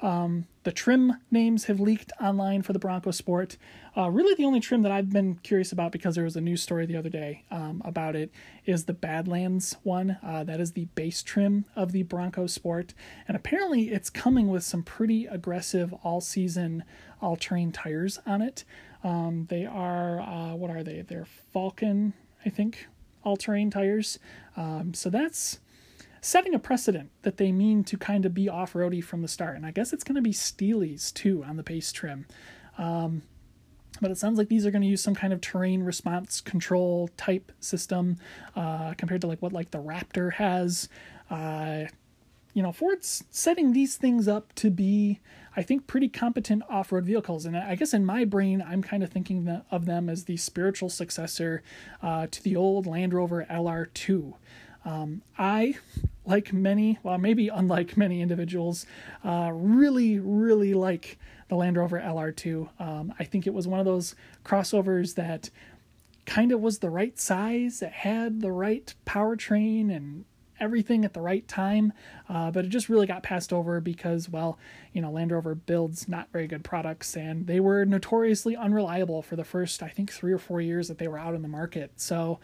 Um, the trim names have leaked online for the Bronco Sport. Uh, really, the only trim that I've been curious about because there was a news story the other day um, about it is the Badlands one. Uh, that is the base trim of the Bronco Sport, and apparently it's coming with some pretty aggressive all season all terrain tires on it. Um, they are uh, what are they? They're Falken, I think, all-terrain tires. Um, so that's setting a precedent that they mean to kind of be off-roady from the start. And I guess it's going to be Steely's too on the base trim. Um, but it sounds like these are going to use some kind of terrain response control type system uh, compared to like what like the Raptor has. Uh, you know, Ford's setting these things up to be, I think, pretty competent off road vehicles. And I guess in my brain, I'm kind of thinking of them as the spiritual successor uh, to the old Land Rover LR2. Um, I, like many, well, maybe unlike many individuals, uh, really, really like the Land Rover LR2. Um, I think it was one of those crossovers that kind of was the right size. It had the right powertrain and everything at the right time, uh, but it just really got passed over because, well, you know, Land Rover builds not very good products, and they were notoriously unreliable for the first, I think, three or four years that they were out in the market. So,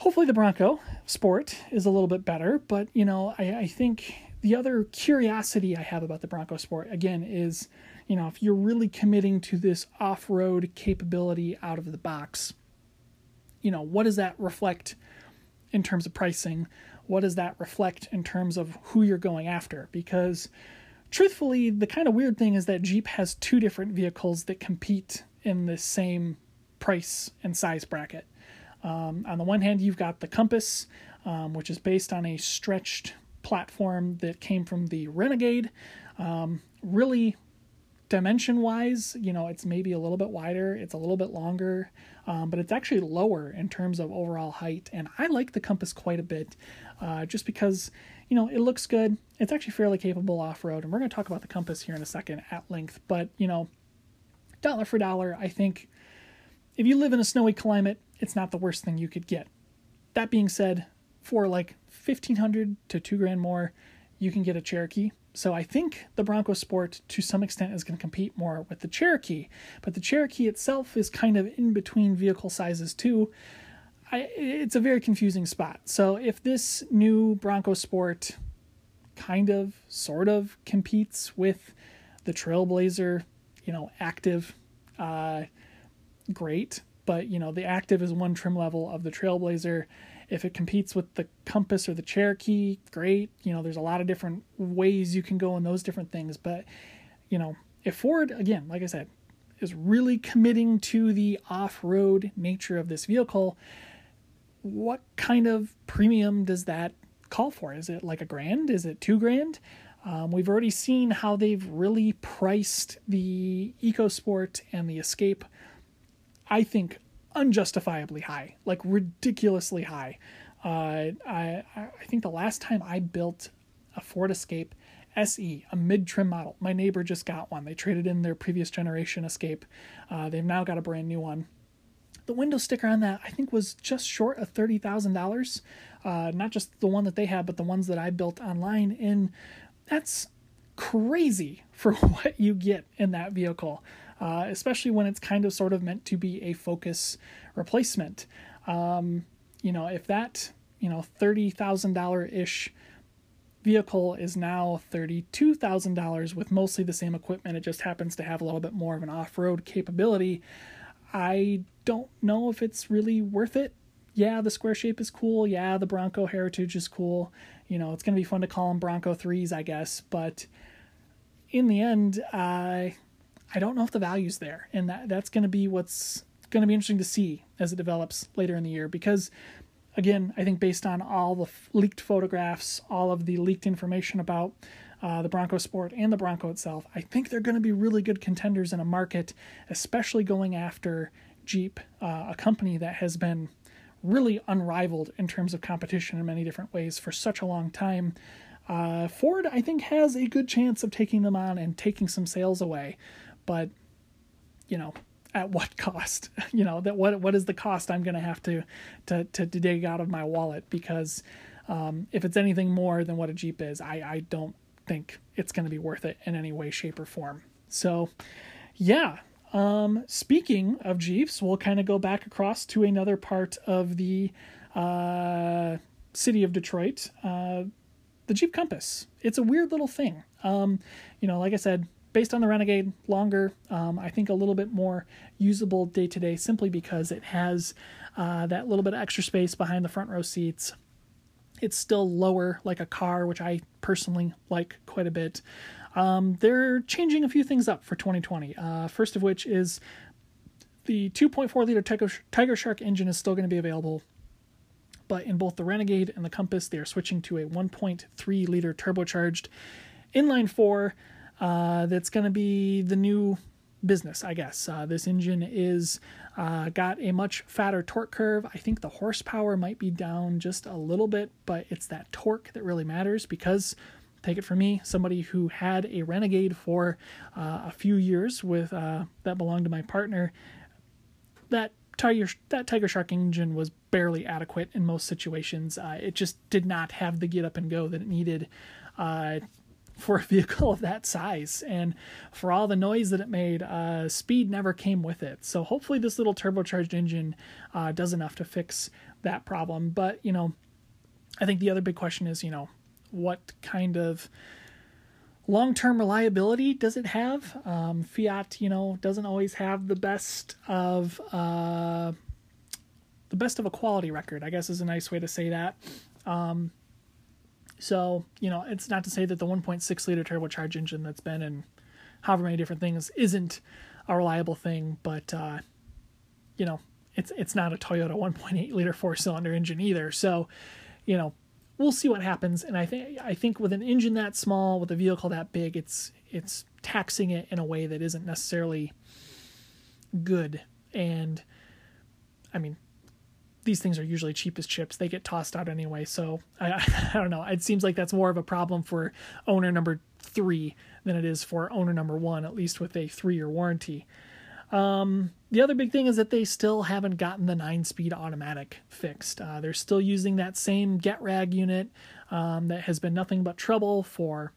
hopefully, the Bronco Sport is a little bit better, but you know, I, I think the other curiosity I have about the Bronco Sport again is, you know, if you're really committing to this off-road capability out of the box, you know, what does that reflect? in terms of pricing? What does that reflect in terms of who you're going after? Because truthfully, the kind of weird thing is that Jeep has two different vehicles that compete in the same price and size bracket. Um, on the one hand, you've got the Compass, um, which is based on a stretched platform that came from the Renegade. Um, really dimension wise, you know, it's maybe a little bit wider, it's a little bit longer, um, but it's actually lower in terms of overall height. And I like the Compass quite a bit uh, just because, you know, it looks good. It's actually fairly capable off road. And we're going to talk about the Compass here in a second at length. But, you know, dollar for dollar, I think if you live in a snowy climate, it's not the worst thing you could get. That being said, for like 1500 to 2 grand more, you can get a Cherokee so I think the Bronco Sport to some extent is going to compete more with the Cherokee, but the Cherokee itself is kind of in between vehicle sizes too. I, it's a very confusing spot. So if this new Bronco Sport kind of sort of competes with the Trailblazer, you know, active uh, great, but you know, the active is one trim level of the Trailblazer if it competes with the Compass or the Cherokee, great. You know, there's a lot of different ways you can go in those different things. But, you know, if Ford, again, like I said, is really committing to the off road nature of this vehicle, what kind of premium does that call for? Is it like a grand? Is it two grand? Um, we've already seen how they've really priced the EcoSport and the Escape, I think, unjustifiably high, like ridiculously high. Uh, I I think the last time I built a Ford Escape SE, a mid trim model, my neighbor just got one. They traded in their previous generation Escape. Uh, they've now got a brand new one. The window sticker on that I think was just short of thirty thousand uh, dollars. Not just the one that they had, but the ones that I built online, and that's crazy for what you get in that vehicle uh, especially when it's kind of sort of meant to be a focus replacement. Um, you know, if that, you know, $30,000 ish vehicle is now $32,000 with mostly the same equipment, it just happens to have a little bit more of an off road capability. I don't know if it's really worth it. Yeah, the square shape is cool. Yeah, the Bronco heritage is cool. You know, it's going to be fun to call them Bronco 3s, I guess. But in the end, I I don't know if the value's there, and that that's going to be what's going to be interesting to see as it develops later in the year. Because, again, I think based on all the f- leaked photographs, all of the leaked information about uh, the Bronco Sport and the Bronco itself, I think they're going to be really good contenders in a market, especially going after Jeep, uh, a company that has been really unrivaled in terms of competition in many different ways for such a long time. Uh, Ford, I think, has a good chance of taking them on and taking some sales away but you know at what cost? You know that what what is the cost i'm going to have to to to dig out of my wallet? Because um, if it's anything more than what a jeep is i i don't think it's going to be worth it in any way shape or form. So yeah um, speaking of jeeps we'll kind of go back across to another part of the uh, city of detroit uh, the jeep compass. It's a weird little thing. Um, you know like i said based on the Renegade, longer. Um, I think a little bit more usable day to day, simply because it has uh, that little bit of extra space behind the front row seats. It's still lower, like a car, which I personally like quite a bit. Um, they're changing a few things up for 2020. Uh, first of which is the 2.4 liter Tiger, Tiger Shark engine is still going to be available but in both the Renegade and the Compass, they are switching to a 1.3 liter turbocharged inline four uh, that's going to be the new business, I guess. Uh, this engine is uh, got a much fatter torque curve. I think the horsepower might be down just a little bit, but it's that torque that really matters because. Take it from me, somebody who had a Renegade for uh, a few years with uh, that belonged to my partner. That Tiger that Tiger Shark engine was barely adequate in most situations. Uh, it just did not have the get up and go that it needed for a vehicle of that size. And for all the noise that it made uh, speed never came with it. So hopefully this little turbocharged engine uh, does enough to fix that problem. But you know i think the other big question is you know what kind of long-term reliability does it have? Um, fiat you know doesn't always have the best of uh, the best of a quality record i guess is a nice way to say that. Um, so, you know, it's not to say that the 1.6 liter turbocharged engine that's been in however many different things isn't a reliable thing, but uh, you know, it's it's not a Toyota 1.8 liter four cylinder engine either. So, you know, we'll see what happens. And I think I think with an engine that small, with a vehicle that big, it's it's taxing it in a way that isn't necessarily good. And I mean, these things are usually cheap as chips. They get tossed out anyway. So I, I don't know. It seems like that's more of a problem for owner number three than it is for owner number one, at least with a three year warranty. Um, the other big thing is that they still haven't gotten the nine speed automatic fixed. Uh, they're still using that same Getrag unit um, that has been nothing but trouble for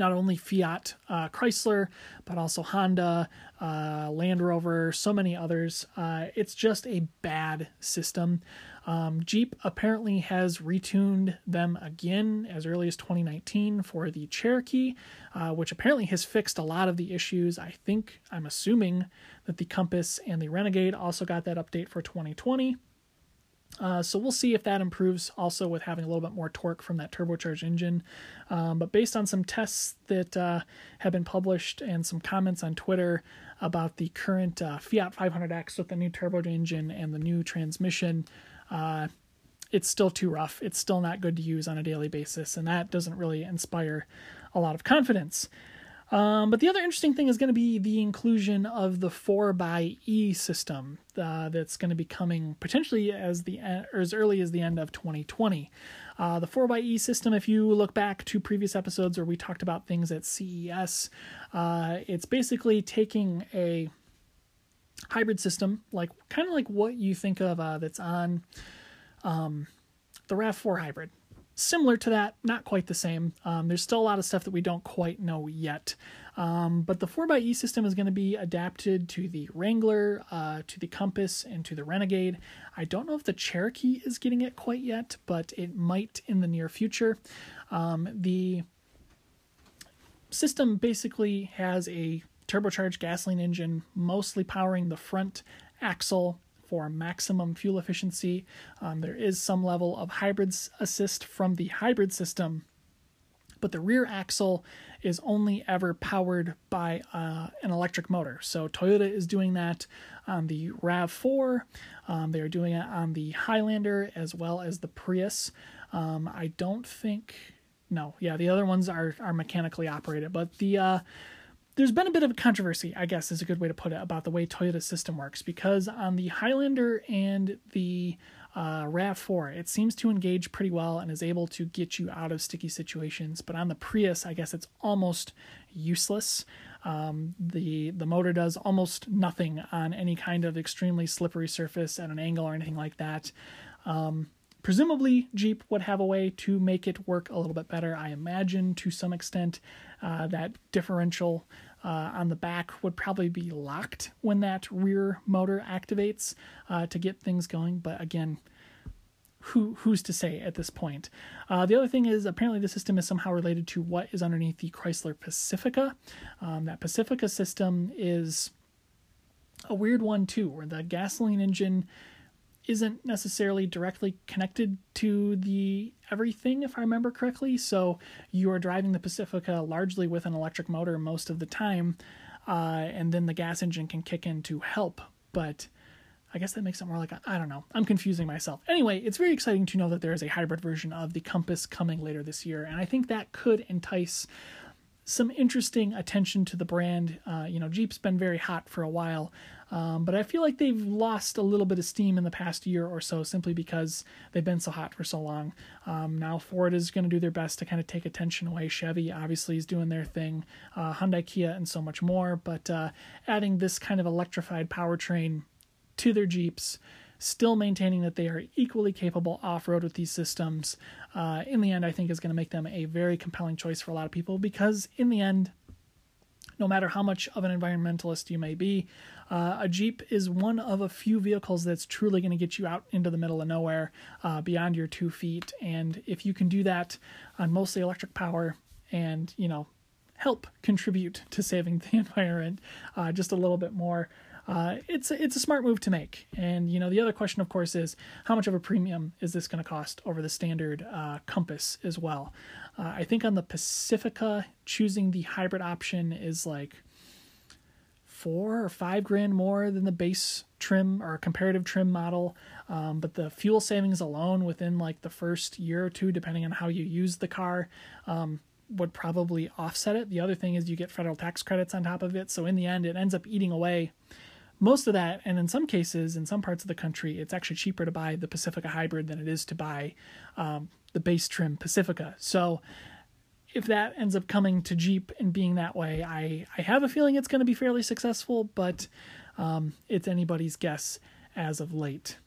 not only Fiat uh, Chrysler, but also Honda, uh, Land Rover, so many others. Uh, it's just a bad system. Um, Jeep apparently has retuned them again as early as 2019 for the Cherokee, uh, which apparently has fixed a lot of the issues. I think, I'm assuming that the Compass and the Renegade also got that update for 2020. Uh, so we'll see if that improves also with having a little bit more torque from that turbocharged engine. Um, but based on some tests that uh, have been published and some comments on Twitter about the current uh, Fiat 500X with the new turbo engine and the new transmission, uh, it's still too rough. It's still not good to use on a daily basis, and that doesn't really inspire a lot of confidence. Um, but the other interesting thing is going to be the inclusion of the 4xE system uh, that's going to be coming potentially as the or as early as the end of 2020. Uh, the 4xE system, if you look back to previous episodes where we talked about things at CES, uh, it's basically taking a hybrid system, like kind of like what you think of uh, that's on um, the RAV4 hybrid similar to that, not quite the same. Um, there's still a lot of stuff that we don't quite know yet. Um, but the 4xE system is going to be adapted to the Wrangler, uh, to the Compass, and to the Renegade. I don't know if the Cherokee is getting it quite yet, but it might in the near future. Um, the system basically has a turbocharged gasoline engine, mostly powering the front axle for maximum fuel efficiency. Um, there is some level of hybrid assist from the hybrid system, but the rear axle is only ever powered by uh, an electric motor. So Toyota is doing that on the RAV4. Um, they are doing it on the Highlander as well as the Prius. Um, I don't think. No, yeah, the other ones are are mechanically operated, but the uh, there's been a bit of a controversy, I guess is a good way to put it, about the way Toyota's system works because on the Highlander and the uh, RAV4, it seems to engage pretty well and is able to get you out of sticky situations. But on the Prius, I guess it's almost useless. Um, the the motor does almost nothing on any kind of extremely slippery surface at an angle or anything like that. Um, presumably, Jeep would have a way to make it work a little bit better. I imagine to some extent uh, that differential uh, on the back would probably be locked when that rear motor activates uh, to get things going. But again, who who's to say at this point? Uh, the other thing is apparently the system is somehow related to what is underneath the Chrysler Pacifica. Um, that Pacifica system is a weird one too, where the gasoline engine isn't necessarily directly connected to the everything, if I remember correctly. So you are driving the Pacifica largely with an electric motor most of the time, uh, and then the gas engine can kick in to help. But I guess that makes it more like I don't know. I'm confusing myself. Anyway, it's very exciting to know that there is a hybrid version of the Compass coming later this year, and I think that could entice some interesting attention to the brand. Uh, you know, Jeep's been very hot for a while, um, but I feel like they've lost a little bit of steam in the past year or so simply because they've been so hot for so long. Um, now Ford is going to do their best to kind of take attention away. Chevy obviously is doing their thing, uh, Hyundai, Kia, and so much more. But uh, adding this kind of electrified powertrain to their Jeeps still maintaining that they are equally capable off road with these systems, uh, in the end, I think is going to make them a very compelling choice for a lot of people because, in the end, no matter how much of an environmentalist you may be, uh, a Jeep is one of a few vehicles that's truly going to get you out into the middle of nowhere uh, beyond your two feet. And if you can do that on mostly electric power and, you know, help contribute to saving the environment uh, just a little bit more, uh, it's a, it's a smart move to make. And you know, the other question, of course, is how much of a premium is this going to cost over the standard uh, Compass as well? Uh, I think on the Pacifica, choosing the hybrid option is like four or five grand more than the base trim or comparative trim model. Um, but the fuel savings alone within like the first year or two, depending on how you use the car, um, would probably offset it. The other thing is you get federal tax credits on top of it. So in the end, it ends up eating away most of that. And in some cases, in some parts of the country, it's actually cheaper to buy the Pacifica hybrid than it is to buy um, the base trim Pacifica. So if that ends up coming to Jeep and being that way, I, I have a feeling it's going to be fairly successful, but um, it's anybody's guess as of late.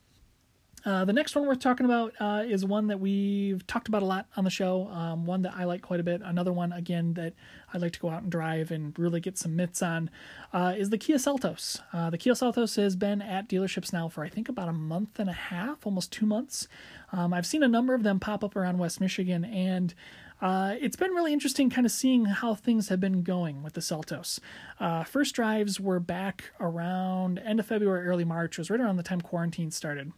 Uh, the next one worth talking about uh, is one that we've talked about a lot on the show. Um, one that I like quite a bit. Another one, again, that I'd like to go out and drive and really get some mitts on uh, is the Kia Seltos. Uh, the Kia Seltos has been at dealerships now for I think about a month and a half, almost two months. Um, I've seen a number of them pop up around West Michigan, and uh, it's been really interesting kind of seeing how things have been going with the Seltos. Uh, first drives were back around end of February, early March. Was right around the time quarantine started.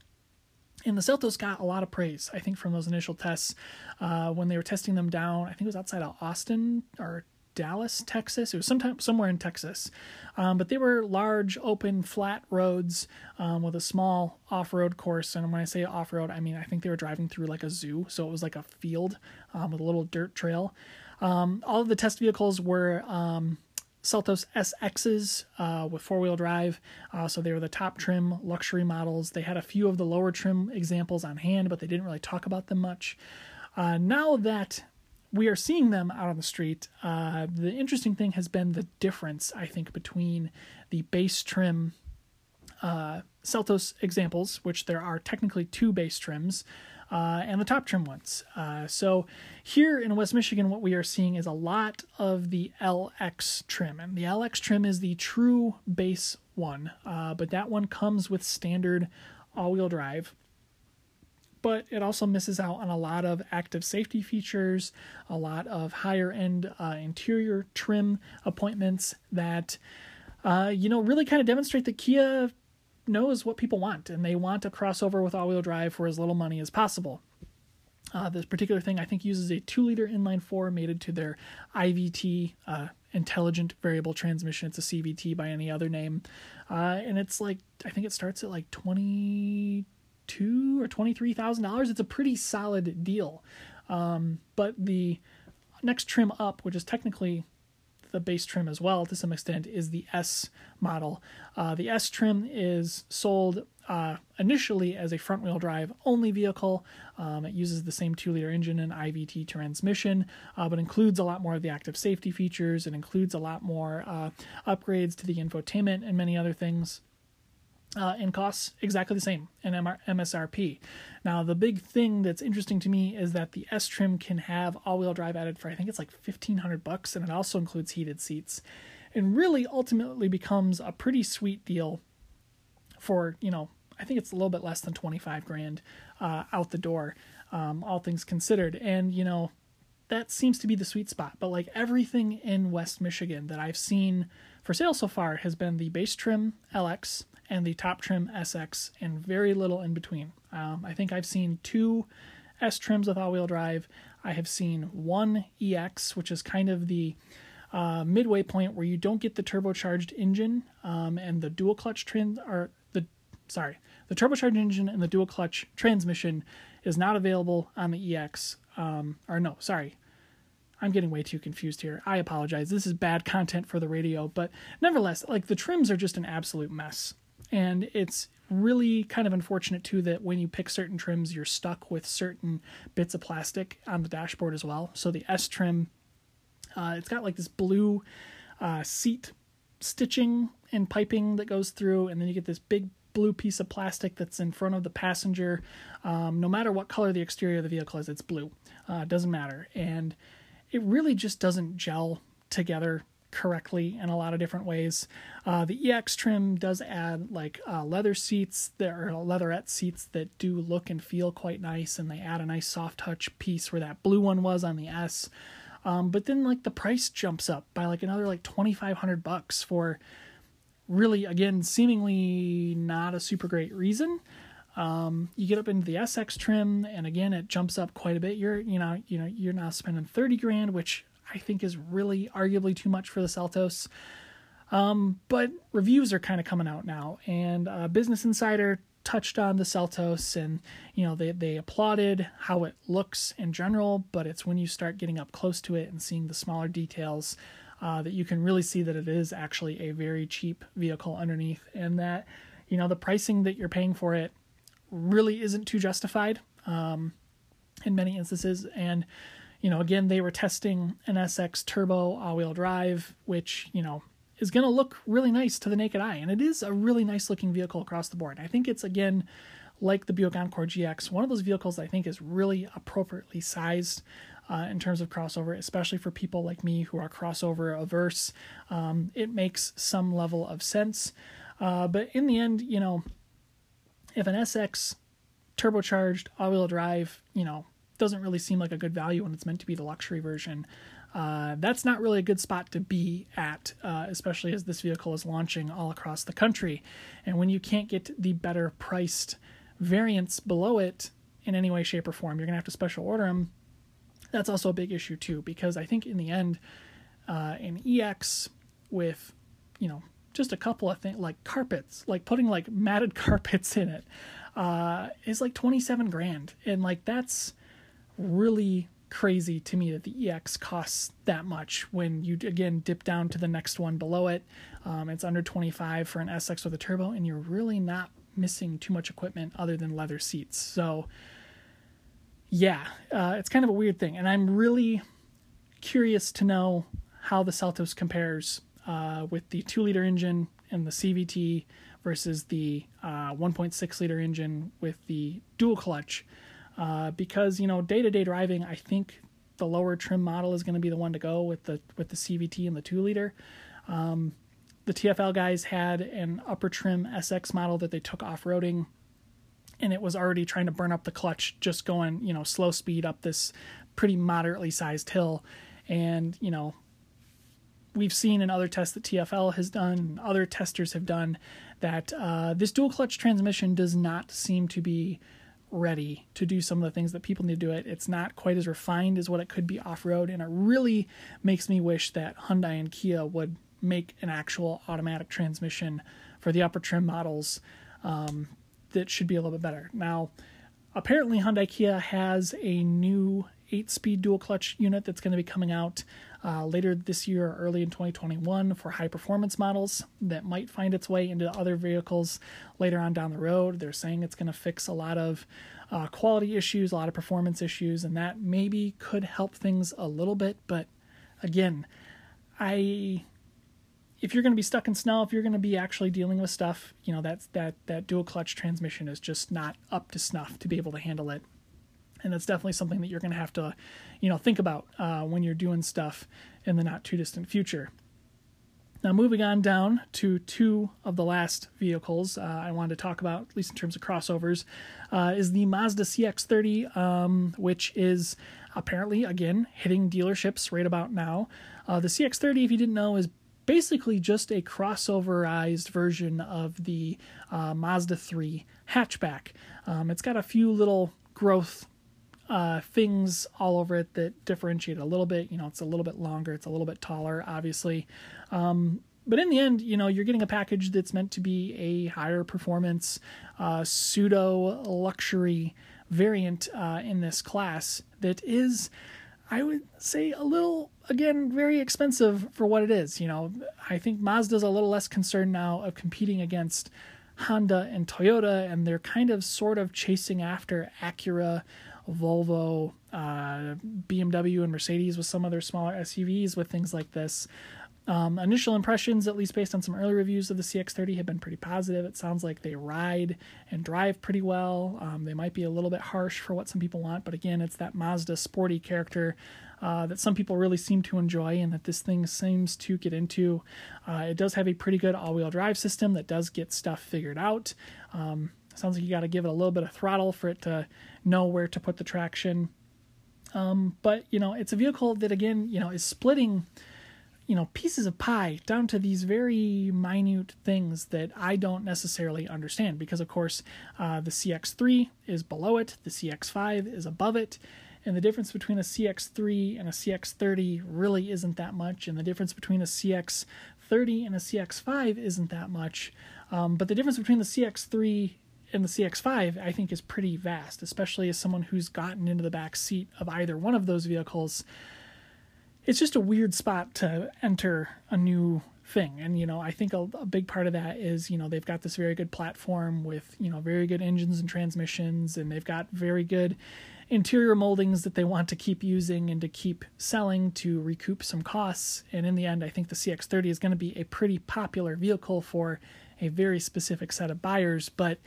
And the Seltos got a lot of praise, I think, from those initial tests uh, when they were testing them down. I think it was outside of Austin or Dallas, Texas. It was sometime somewhere in Texas, um, but they were large, open, flat roads um, with a small off-road course. And when I say off-road, I mean I think they were driving through like a zoo, so it was like a field um, with a little dirt trail. Um, all of the test vehicles were um, Seltos SXs uh, with four wheel drive. Uh, so they were the top trim luxury models. They had a few of the lower trim examples on hand, but they didn't really talk about them much. Uh, now that we are seeing them out on the street, uh, the interesting thing has been the difference, I think, between the base trim uh, Seltos examples, which there are technically two base trims uh, and the top trim ones. Uh, so here in West Michigan, what we are seeing is a lot of the LX trim, and the LX trim is the true base one, uh, but that one comes with standard all-wheel drive. But it also misses out on a lot of active safety features, a lot of higher end uh, interior trim appointments that, uh, you know, really kind of demonstrate that Kia knows what people want, and they want a crossover with all wheel drive for as little money as possible. Uh, this particular thing, I think, uses a 2 liter inline 4 mated to their IVT, uh, intelligent variable transmission. It's a CVT by any other name. Uh, and it's like, I think it starts at like 22 or $23,000. It's a pretty solid deal. Um, but the next trim up, which is technically the base trim as well to some extent is the S model. Uh, the S trim is sold uh, initially as a front wheel drive only vehicle. Um, it uses the same 2 liter engine and IVT transmission, uh, but includes a lot more of the active safety features. It includes a lot more uh, upgrades to the infotainment and many other things uh, and costs exactly the same in MSRP. Now, the big thing that's interesting to me is that the S trim can have all-wheel drive added for I think it's like fifteen hundred bucks, and it also includes heated seats, and really ultimately becomes a pretty sweet deal for you know I think it's a little bit less than twenty five grand uh, out the door, um, all things considered, and you know that seems to be the sweet spot. But like everything in West Michigan that I've seen for sale so far has been the base trim LX and the top trim SX, and very little in between. Um, I think I've seen two S trims with all wheel drive. I have seen one EX, which is kind of the uh, midway point where you don't get the turbocharged engine um, and the dual clutch trim or the sorry the turbocharged engine and the dual clutch transmission is not available on the EX. Um, or no, sorry, I'm getting way too confused here. I apologize. This is bad content for the radio, but nevertheless, like the trims are just an absolute mess. And it's really kind of unfortunate too that when you pick certain trims, you're stuck with certain bits of plastic on the dashboard as well. So the S trim, uh, it's got like this blue uh, seat stitching and piping that goes through, and then you get this big blue piece of plastic that's in front of the passenger. Um, no matter what color the exterior of the vehicle is, it's blue. Uh, it doesn't matter. And it really just doesn't gel together correctly in a lot of different ways. Uh, the EX trim does add like uh, leather seats, there are leatherette seats that do look and feel quite nice, and they add a nice soft touch piece where that blue one was on the S. Um, but then like the price jumps up by like another like twenty five hundred bucks for really again seemingly not a super great reason. Um, you get up into the SX trim, and again, it jumps up quite a bit. You're, you know, you know, you're now spending thirty grand, which I think is really arguably too much for the Seltos. Um, but reviews are kind of coming out now, and uh, Business Insider touched on the Seltos, and you know they they applauded how it looks in general, but it's when you start getting up close to it and seeing the smaller details uh, that you can really see that it is actually a very cheap vehicle underneath, and that you know the pricing that you're paying for it really isn't too justified um, in many instances. And you know, again, they were testing an SX Turbo all-wheel drive, which you know is going to look really nice to the naked eye, and it is a really nice looking vehicle across the board. I think it's again like the Buick Encore GX, one of those vehicles I think is really appropriately sized. Uh, in terms of crossover, especially for people like me who are crossover averse, um, it makes some level of sense. Uh, but in the end, you know, if an SX turbocharged all-wheel drive, you know, doesn't really seem like a good value when it's meant to be the luxury version. Uh, that's not really a good spot to be at, uh, especially as this vehicle is launching all across the country. And when you can't get the better priced variants below it in any way, shape, or form, you're going to have to special order them. That's also a big issue, too, because I think in the end, uh, an EX with, you know, just a couple of things like carpets, like putting like matted carpets in it, uh, is like 27 grand. And like that's really crazy to me that the EX costs that much when you again dip down to the next one below it. Um, it's under 25 for an SX with a turbo, and you're really not missing too much equipment other than leather seats. So, yeah, uh, it's kind of a weird thing, and I'm really curious to know how the Seltos compares uh, with the two liter engine and the CVT versus the uh, 1.6 liter engine with the dual clutch. Uh, because you know day to day driving, I think the lower trim model is going to be the one to go with the with the CVT and the two liter. Um, the TFL guys had an upper trim SX model that they took off roading, and it was already trying to burn up the clutch, just going you know slow speed up this pretty moderately sized hill, and you know we've seen in other tests that TFL has done, other testers have done, that uh, this dual clutch transmission does not seem to be ready to do some of the things that people need to do it. It's not quite as refined as what it could be off road, and it really makes me wish that Hyundai and Kia would make an actual automatic transmission for the upper trim models um, that should be a little bit better. Now, apparently, Hyundai Kia has a new eight speed dual clutch unit that's going to be coming out uh, later this year or early in 2021 for high performance models that might find its way into other vehicles later on down the road. They're saying it's going to fix a lot of uh, quality issues, a lot of performance issues, and that maybe could help things a little bit. But again, I if you're going to be stuck in snow, if you're going to be actually dealing with stuff, you know that's that that dual clutch transmission is just not up to snuff to be able to handle it and that's definitely something that you're going to have to, you know, think about uh, when you're doing stuff in the not too distant future. Now, moving on down to two of the last vehicles uh, I wanted to talk about, at least in terms of crossovers, uh, is the Mazda CX30, um, which is apparently, again, hitting dealerships right about now. Uh, the CX30, if you didn't know, is basically just a crossoverized version of the uh, Mazda 3 hatchback. Um, it's got a few little growth uh, things all over it that differentiate a little bit. You know, it's a little bit longer, it's a little bit taller, obviously. Um, but in the end, you know, you're getting a package that's meant to be a higher performance, uh, pseudo luxury variant uh, in this class that is, I would say, a little, again, very expensive for what it is. You know, I think Mazda's a little less concerned now of competing against Honda and Toyota, and they're kind of sort of chasing after Acura Volvo, uh, BMW, and Mercedes with some other smaller SUVs with things like this. Um, initial impressions, at least based on some early reviews of the CX30, have been pretty positive. It sounds like they ride and drive pretty well. Um, they might be a little bit harsh for what some people want, but again, it's that Mazda sporty character uh, that some people really seem to enjoy and that this thing seems to get into. Uh, it does have a pretty good all wheel drive system that does get stuff figured out. Um, sounds like you got to give it a little bit of throttle for it to know where to put the traction. Um, but you know, it's a vehicle that again, you know, is splitting, you know, pieces of pie down to these very minute things that I don't necessarily understand. Because of course, uh, the CX3 is below it, the CX5 is above it, and the difference between a CX3 and a CX30 really isn't that much, and the difference between a CX30 and a CX5 isn't that much. Um, but the difference between the CX3 in the CX5, I think is pretty vast, especially as someone who's gotten into the back seat of either one of those vehicles. It's just a weird spot to enter a new thing. And, you know, I think a, a, big part of that is, you know, they've got this very good platform with, you know, very good engines and transmissions, and they've got very good interior moldings that they want to keep using and to keep selling to recoup some costs. And in the end, I think the CX30 is going to be a pretty popular vehicle for a very specific set of buyers. But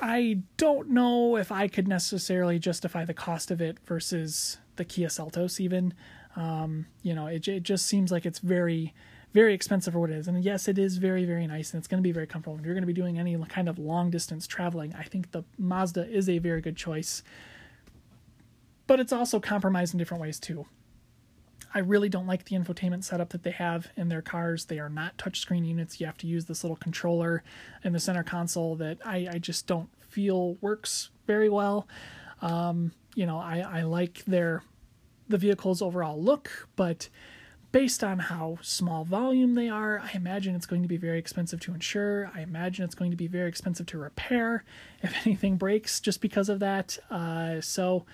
I don't know if I could necessarily justify the cost of it versus the Kia Seltos, even. Um, you know, it, it just seems like it's very very expensive for what it is. And yes, it is very, very nice and it's going to be very comfortable. If you're going to be doing any kind of long distance traveling, I think the Mazda is a very good choice. But it's also compromised in different ways too. I really don't like the infotainment setup that they have in their cars. They are not touchscreen units. You have to use this little controller in the center console that I, I just don't feel works very well. Um, you know, I, I like their the vehicle's overall look, but based on how small volume they are, I imagine it's going to be very expensive to insure. I imagine it's going to be very expensive to repair if anything breaks just because of that. Uh, so,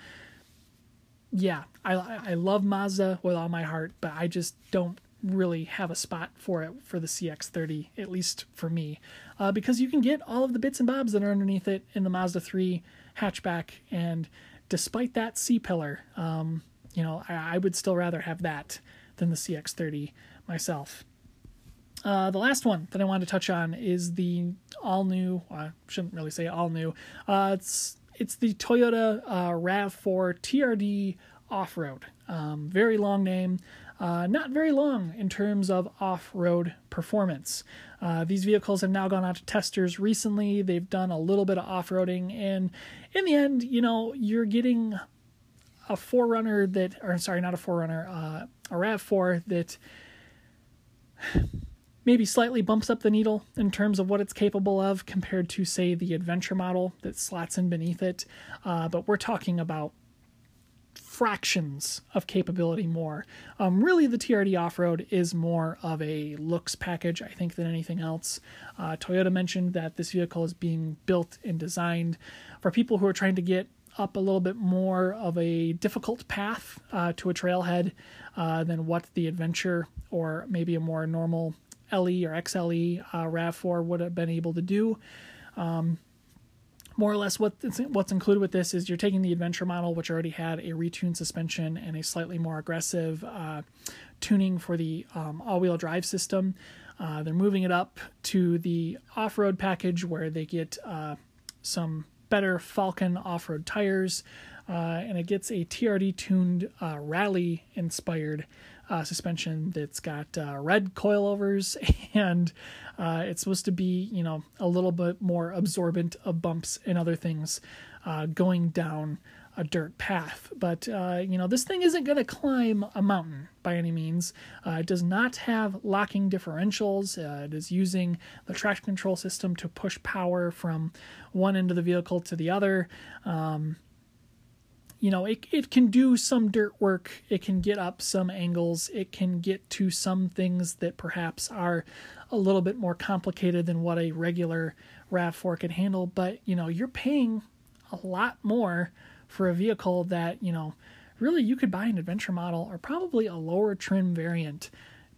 yeah, I, I love Mazda with all my heart, but I just don't really have a spot for it for the CX30, at least for me, uh, because you can get all of the bits and bobs that are underneath it in the Mazda 3 hatchback. And despite that C pillar, um, you know, I, I would still rather have that than the CX30 myself. Uh, the last one that I wanted to touch on is the all new. Well, I shouldn't really say all new. Uh, it's it's the Toyota uh, Rav4 TRD off road. Um, very long name. Uh, not very long in terms of off road performance. Uh, these vehicles have now gone out to testers recently. They've done a little bit of off roading, and in the end, you know, you're getting a 4Runner that, or sorry, not a 4Runner, uh, a RAV4 that maybe slightly bumps up the needle in terms of what it's capable of compared to, say, the adventure model that slots in beneath it. Uh, but we're talking about fractions of capability more. Um, really, the TRD off road is more of a looks package, I think, than anything else. Uh, Toyota mentioned that this vehicle is being built and designed for people who are trying to get up a little bit more of a difficult path uh, to a trailhead uh, than what the adventure or maybe a more normal LE or XLE uh, RAV4 would have been able to do. Um, more or less, what what's included with this is you're taking the adventure model, which already had a retuned suspension and a slightly more aggressive uh, tuning for the um, all-wheel drive system. Uh, they're moving it up to the off-road package where they get uh, some better Falken off road tires, uh, and it gets a TRD tuned uh, suspension that's got uh, red coilovers and uh, it's supposed to be, you know, a little bit more absorbent of bumps and other things uh, going down a dirt path. But, uh, you know, this thing isn't going to climb a mountain by any means. Uh, it does not have locking differentials. It is using the traction control system to push power from one end of the vehicle to the other. Um, you know, it, it can do some dirt work. It can get up some angles. It can get to some things that perhaps are a little bit more complicated than what a regular RAV4 can handle. But, you know, you're paying a lot more for a vehicle that, you know, really you could buy an adventure model or probably a lower trim variant,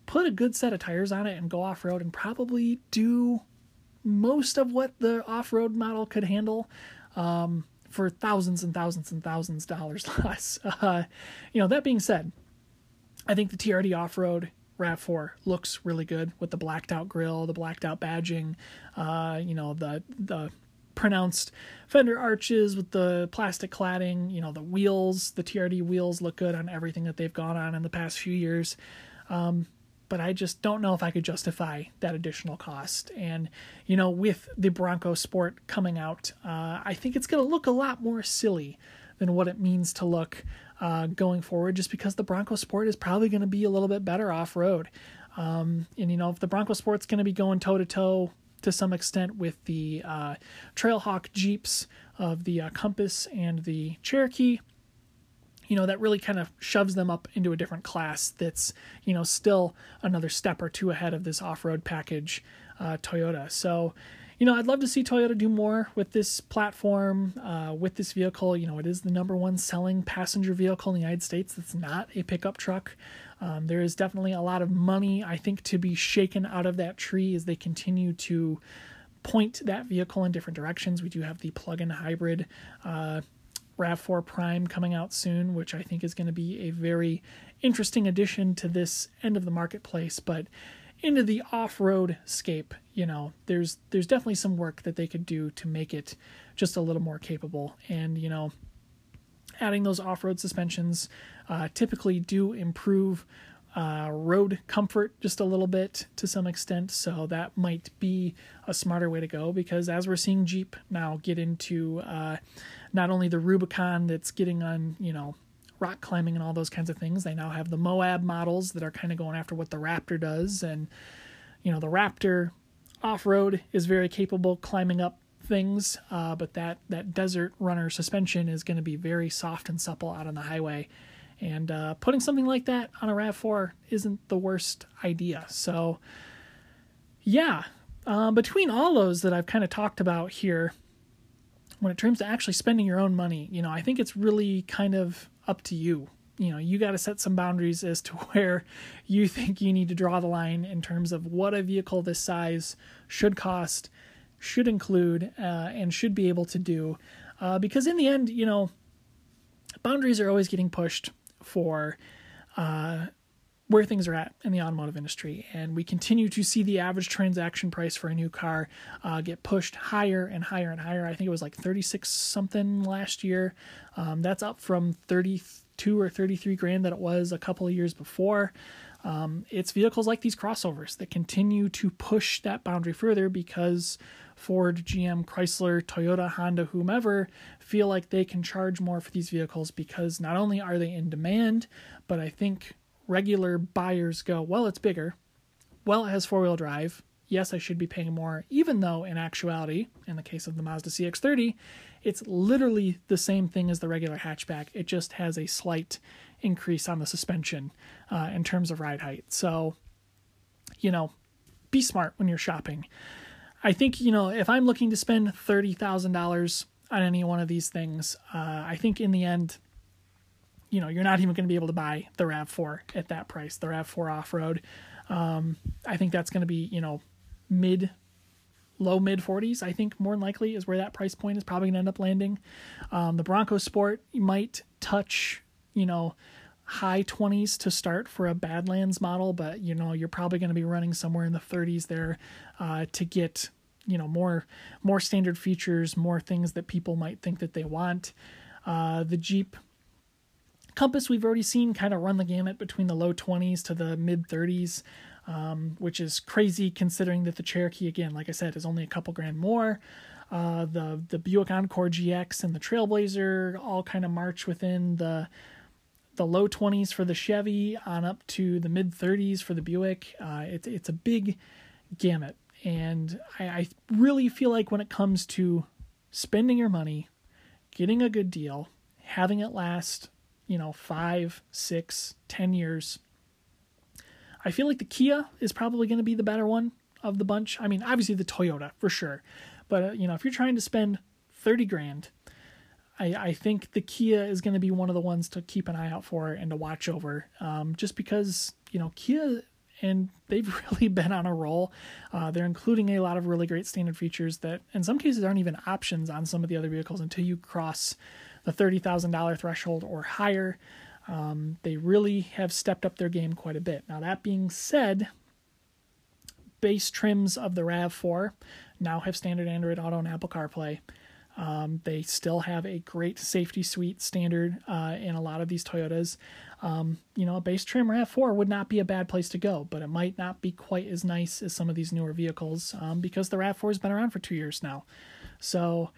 put a good set of tires on it and go off road and probably do most of what the off road model could handle. Um, for thousands and thousands and thousands of dollars less. Uh, you know, that being said, I think the TRD off road RAV4 looks really good with the blacked out grill, the blacked out badging, uh, you know, the the pronounced fender arches with the plastic cladding. You know, the wheels, the TRD wheels look good on everything that they've gone on in the past few years. Um, but I just don't know if I could justify that additional cost. And, you know, with the Bronco Sport coming out, uh, I think it's going to look a lot more silly than what it means to look uh, going forward, just because the Bronco Sport is probably going to be a little bit better off road. Um, and, you know, if the Bronco Sport's going to be going toe to toe to some extent with the uh, Trailhawk Jeeps of the uh, Compass and the Cherokee. You know, that really kind of shoves them up into a different class that's, you know, still another step or two ahead of this off road package uh, Toyota. So, you know, I'd love to see Toyota do more with this platform, uh, with this vehicle. You know, it is the number one selling passenger vehicle in the United States that's not a pickup truck. Um, there is definitely a lot of money, I think, to be shaken out of that tree as they continue to point that vehicle in different directions. We do have the plug in hybrid uh, RAV4 Prime coming out soon, which I think is going to be a very interesting addition to this end of the marketplace. But into the off-road scape, you know, there's there's definitely some work that they could do to make it just a little more capable. And you know, adding those off-road suspensions uh, typically do improve uh, road comfort just a little bit to some extent. So that might be a smarter way to go because as we're seeing Jeep now get into uh, not only the Rubicon that's getting on, you know, rock climbing and all those kinds of things, they now have the Moab models that are kind of going after what the Raptor does. And, you know, the Raptor off road is very capable climbing up things, uh, but that, that desert runner suspension is going to be very soft and supple out on the highway and uh, putting something like that on a RAV4 isn't the worst idea. So, yeah, uh, between all those that I've kind of talked about here, when it comes to actually spending your own money, you know, I think it's really kind of up to you. You know, you got to set some boundaries as to where you think you need to draw the line in terms of what a vehicle this size should cost, should include, uh, and should be able to do. Uh, because in the end, you know, boundaries are always getting pushed for uh, where things are at in the automotive industry. And we continue to see the average transaction price for a new car uh, get pushed higher and higher and higher. I think it was like 36 something last year. Um, that's up from 32 or 33 grand that it was a couple of years before. Um, it's vehicles like these crossovers that continue to push that boundary further because Ford, GM, Chrysler, Toyota, Honda, whomever feel like they can charge more for these vehicles because not only are they in demand, but I think regular buyers go, well, it's bigger. Well, it has four wheel drive. Yes, I should be paying more, even though in actuality, in the case of the Mazda CX30, it's literally the same thing as the regular hatchback. It just has a slight increase on the suspension uh, in terms of ride height. So, you know, be smart when you're shopping. I think, you know, if I'm looking to spend $30,000 on any one of these things, uh, I think in the end, you know, you're not even going to be able to buy the RAV4 at that price, the RAV4 off road. Um, I think that's going to be, you know, mid, low mid 40s. I think more than likely is where that price point is probably going to end up landing. Um, the Bronco Sport might touch, you know, high 20s to start for a Badlands model, but you know, you're probably going to be running somewhere in the 30s there uh, to get you know more more standard features, more things that people might think that they want. Uh, the Jeep Compass we've already seen kind of run the gamut between the low 20s to the mid 30s, um, which is crazy considering that the Cherokee again, like I said, is only a couple grand more. Uh, the the Buick Encore GX and the Trailblazer all kind of march within the the low 20s for the Chevy on up to the mid 30s for the Buick. Uh, it's it's a big gamut and I, I really feel like when it comes to spending your money, getting a good deal, having it last, you know, five, six, ten years, I feel like the Kia is probably going to be the better one of the bunch. I mean, obviously the Toyota for sure, but uh, you know, if you're trying to spend thirty grand, I, I think the Kia is going to be one of the ones to keep an eye out for and to watch over, um, just because you know Kia and they've really been on a roll. Uh, they're including a lot of really great standard features that, in some cases, aren't even options on some of the other vehicles until you cross the $30,000 threshold or higher. Um, they really have stepped up their game quite a bit. Now, that being said, base trims of the RAV4 now have standard Android Auto and Apple CarPlay. Um, they still have a great safety suite standard uh, in a lot of these Toyotas. Um, you know, a base trim RAV4 would not be a bad place to go, but it might not be quite as nice as some of these newer vehicles um, because the RAV4 has been around for two years now. So,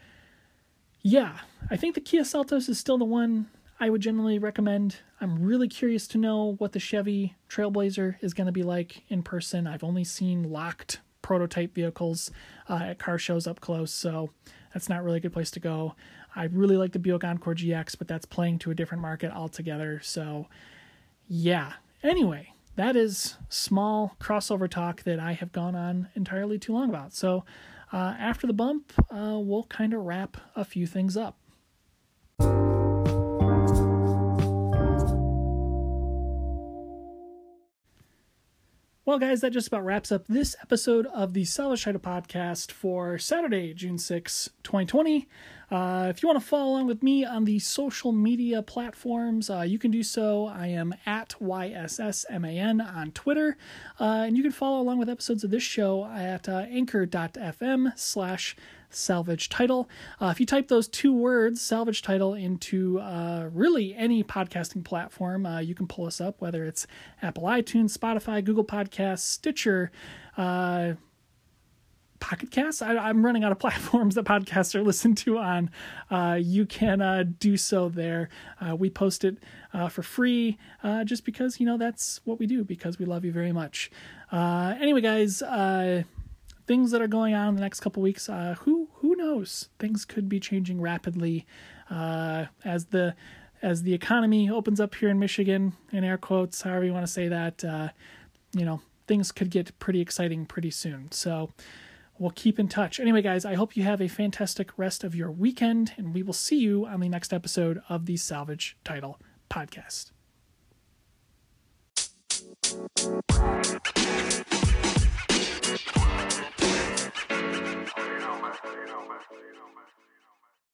yeah, I think the Kia Seltos is still the one I would generally recommend. I'm really curious to know what the Chevy Trailblazer is going to be like in person. I've only seen locked prototype vehicles uh, at car shows up close, so that's not really a good place to go. I really like the Buick Encore GX, but that's playing to a different market altogether. So, yeah. Anyway, that is small crossover talk that I have gone on entirely too long about. So, uh, after the bump, uh, we'll kind of wrap a few things up. Well, guys, that just about wraps up this episode of the Salvage Podcast for Saturday, June 6, 2020. Uh, if you want to follow along with me on the social media platforms, uh, you can do so. I am at YSSMAN on Twitter. Uh, and you can follow along with episodes of this show at uh, anchor.fm slash salvage title. Uh, if you type those two words, salvage title, into uh, really any podcasting platform, uh, you can pull us up, whether it's Apple iTunes, Spotify, Google Podcasts, Stitcher. Pocket. I, am running out of platforms that podcasts are listened to on. Uh, you can uh, do so there. Uh, we post it uh, for free uh, just because, you know, that's what we do because we love you very much. Uh, anyway, guys, things that are going on in the next couple weeks. Who who knows? Things could be changing rapidly as the as the economy opens up here in Michigan. In air quotes, however you want to say that. You know, things could get pretty exciting pretty soon. So. We'll keep in touch. Anyway, guys, I hope you have a fantastic rest of your weekend, and we will see you on the next episode of the Salvage Title Podcast.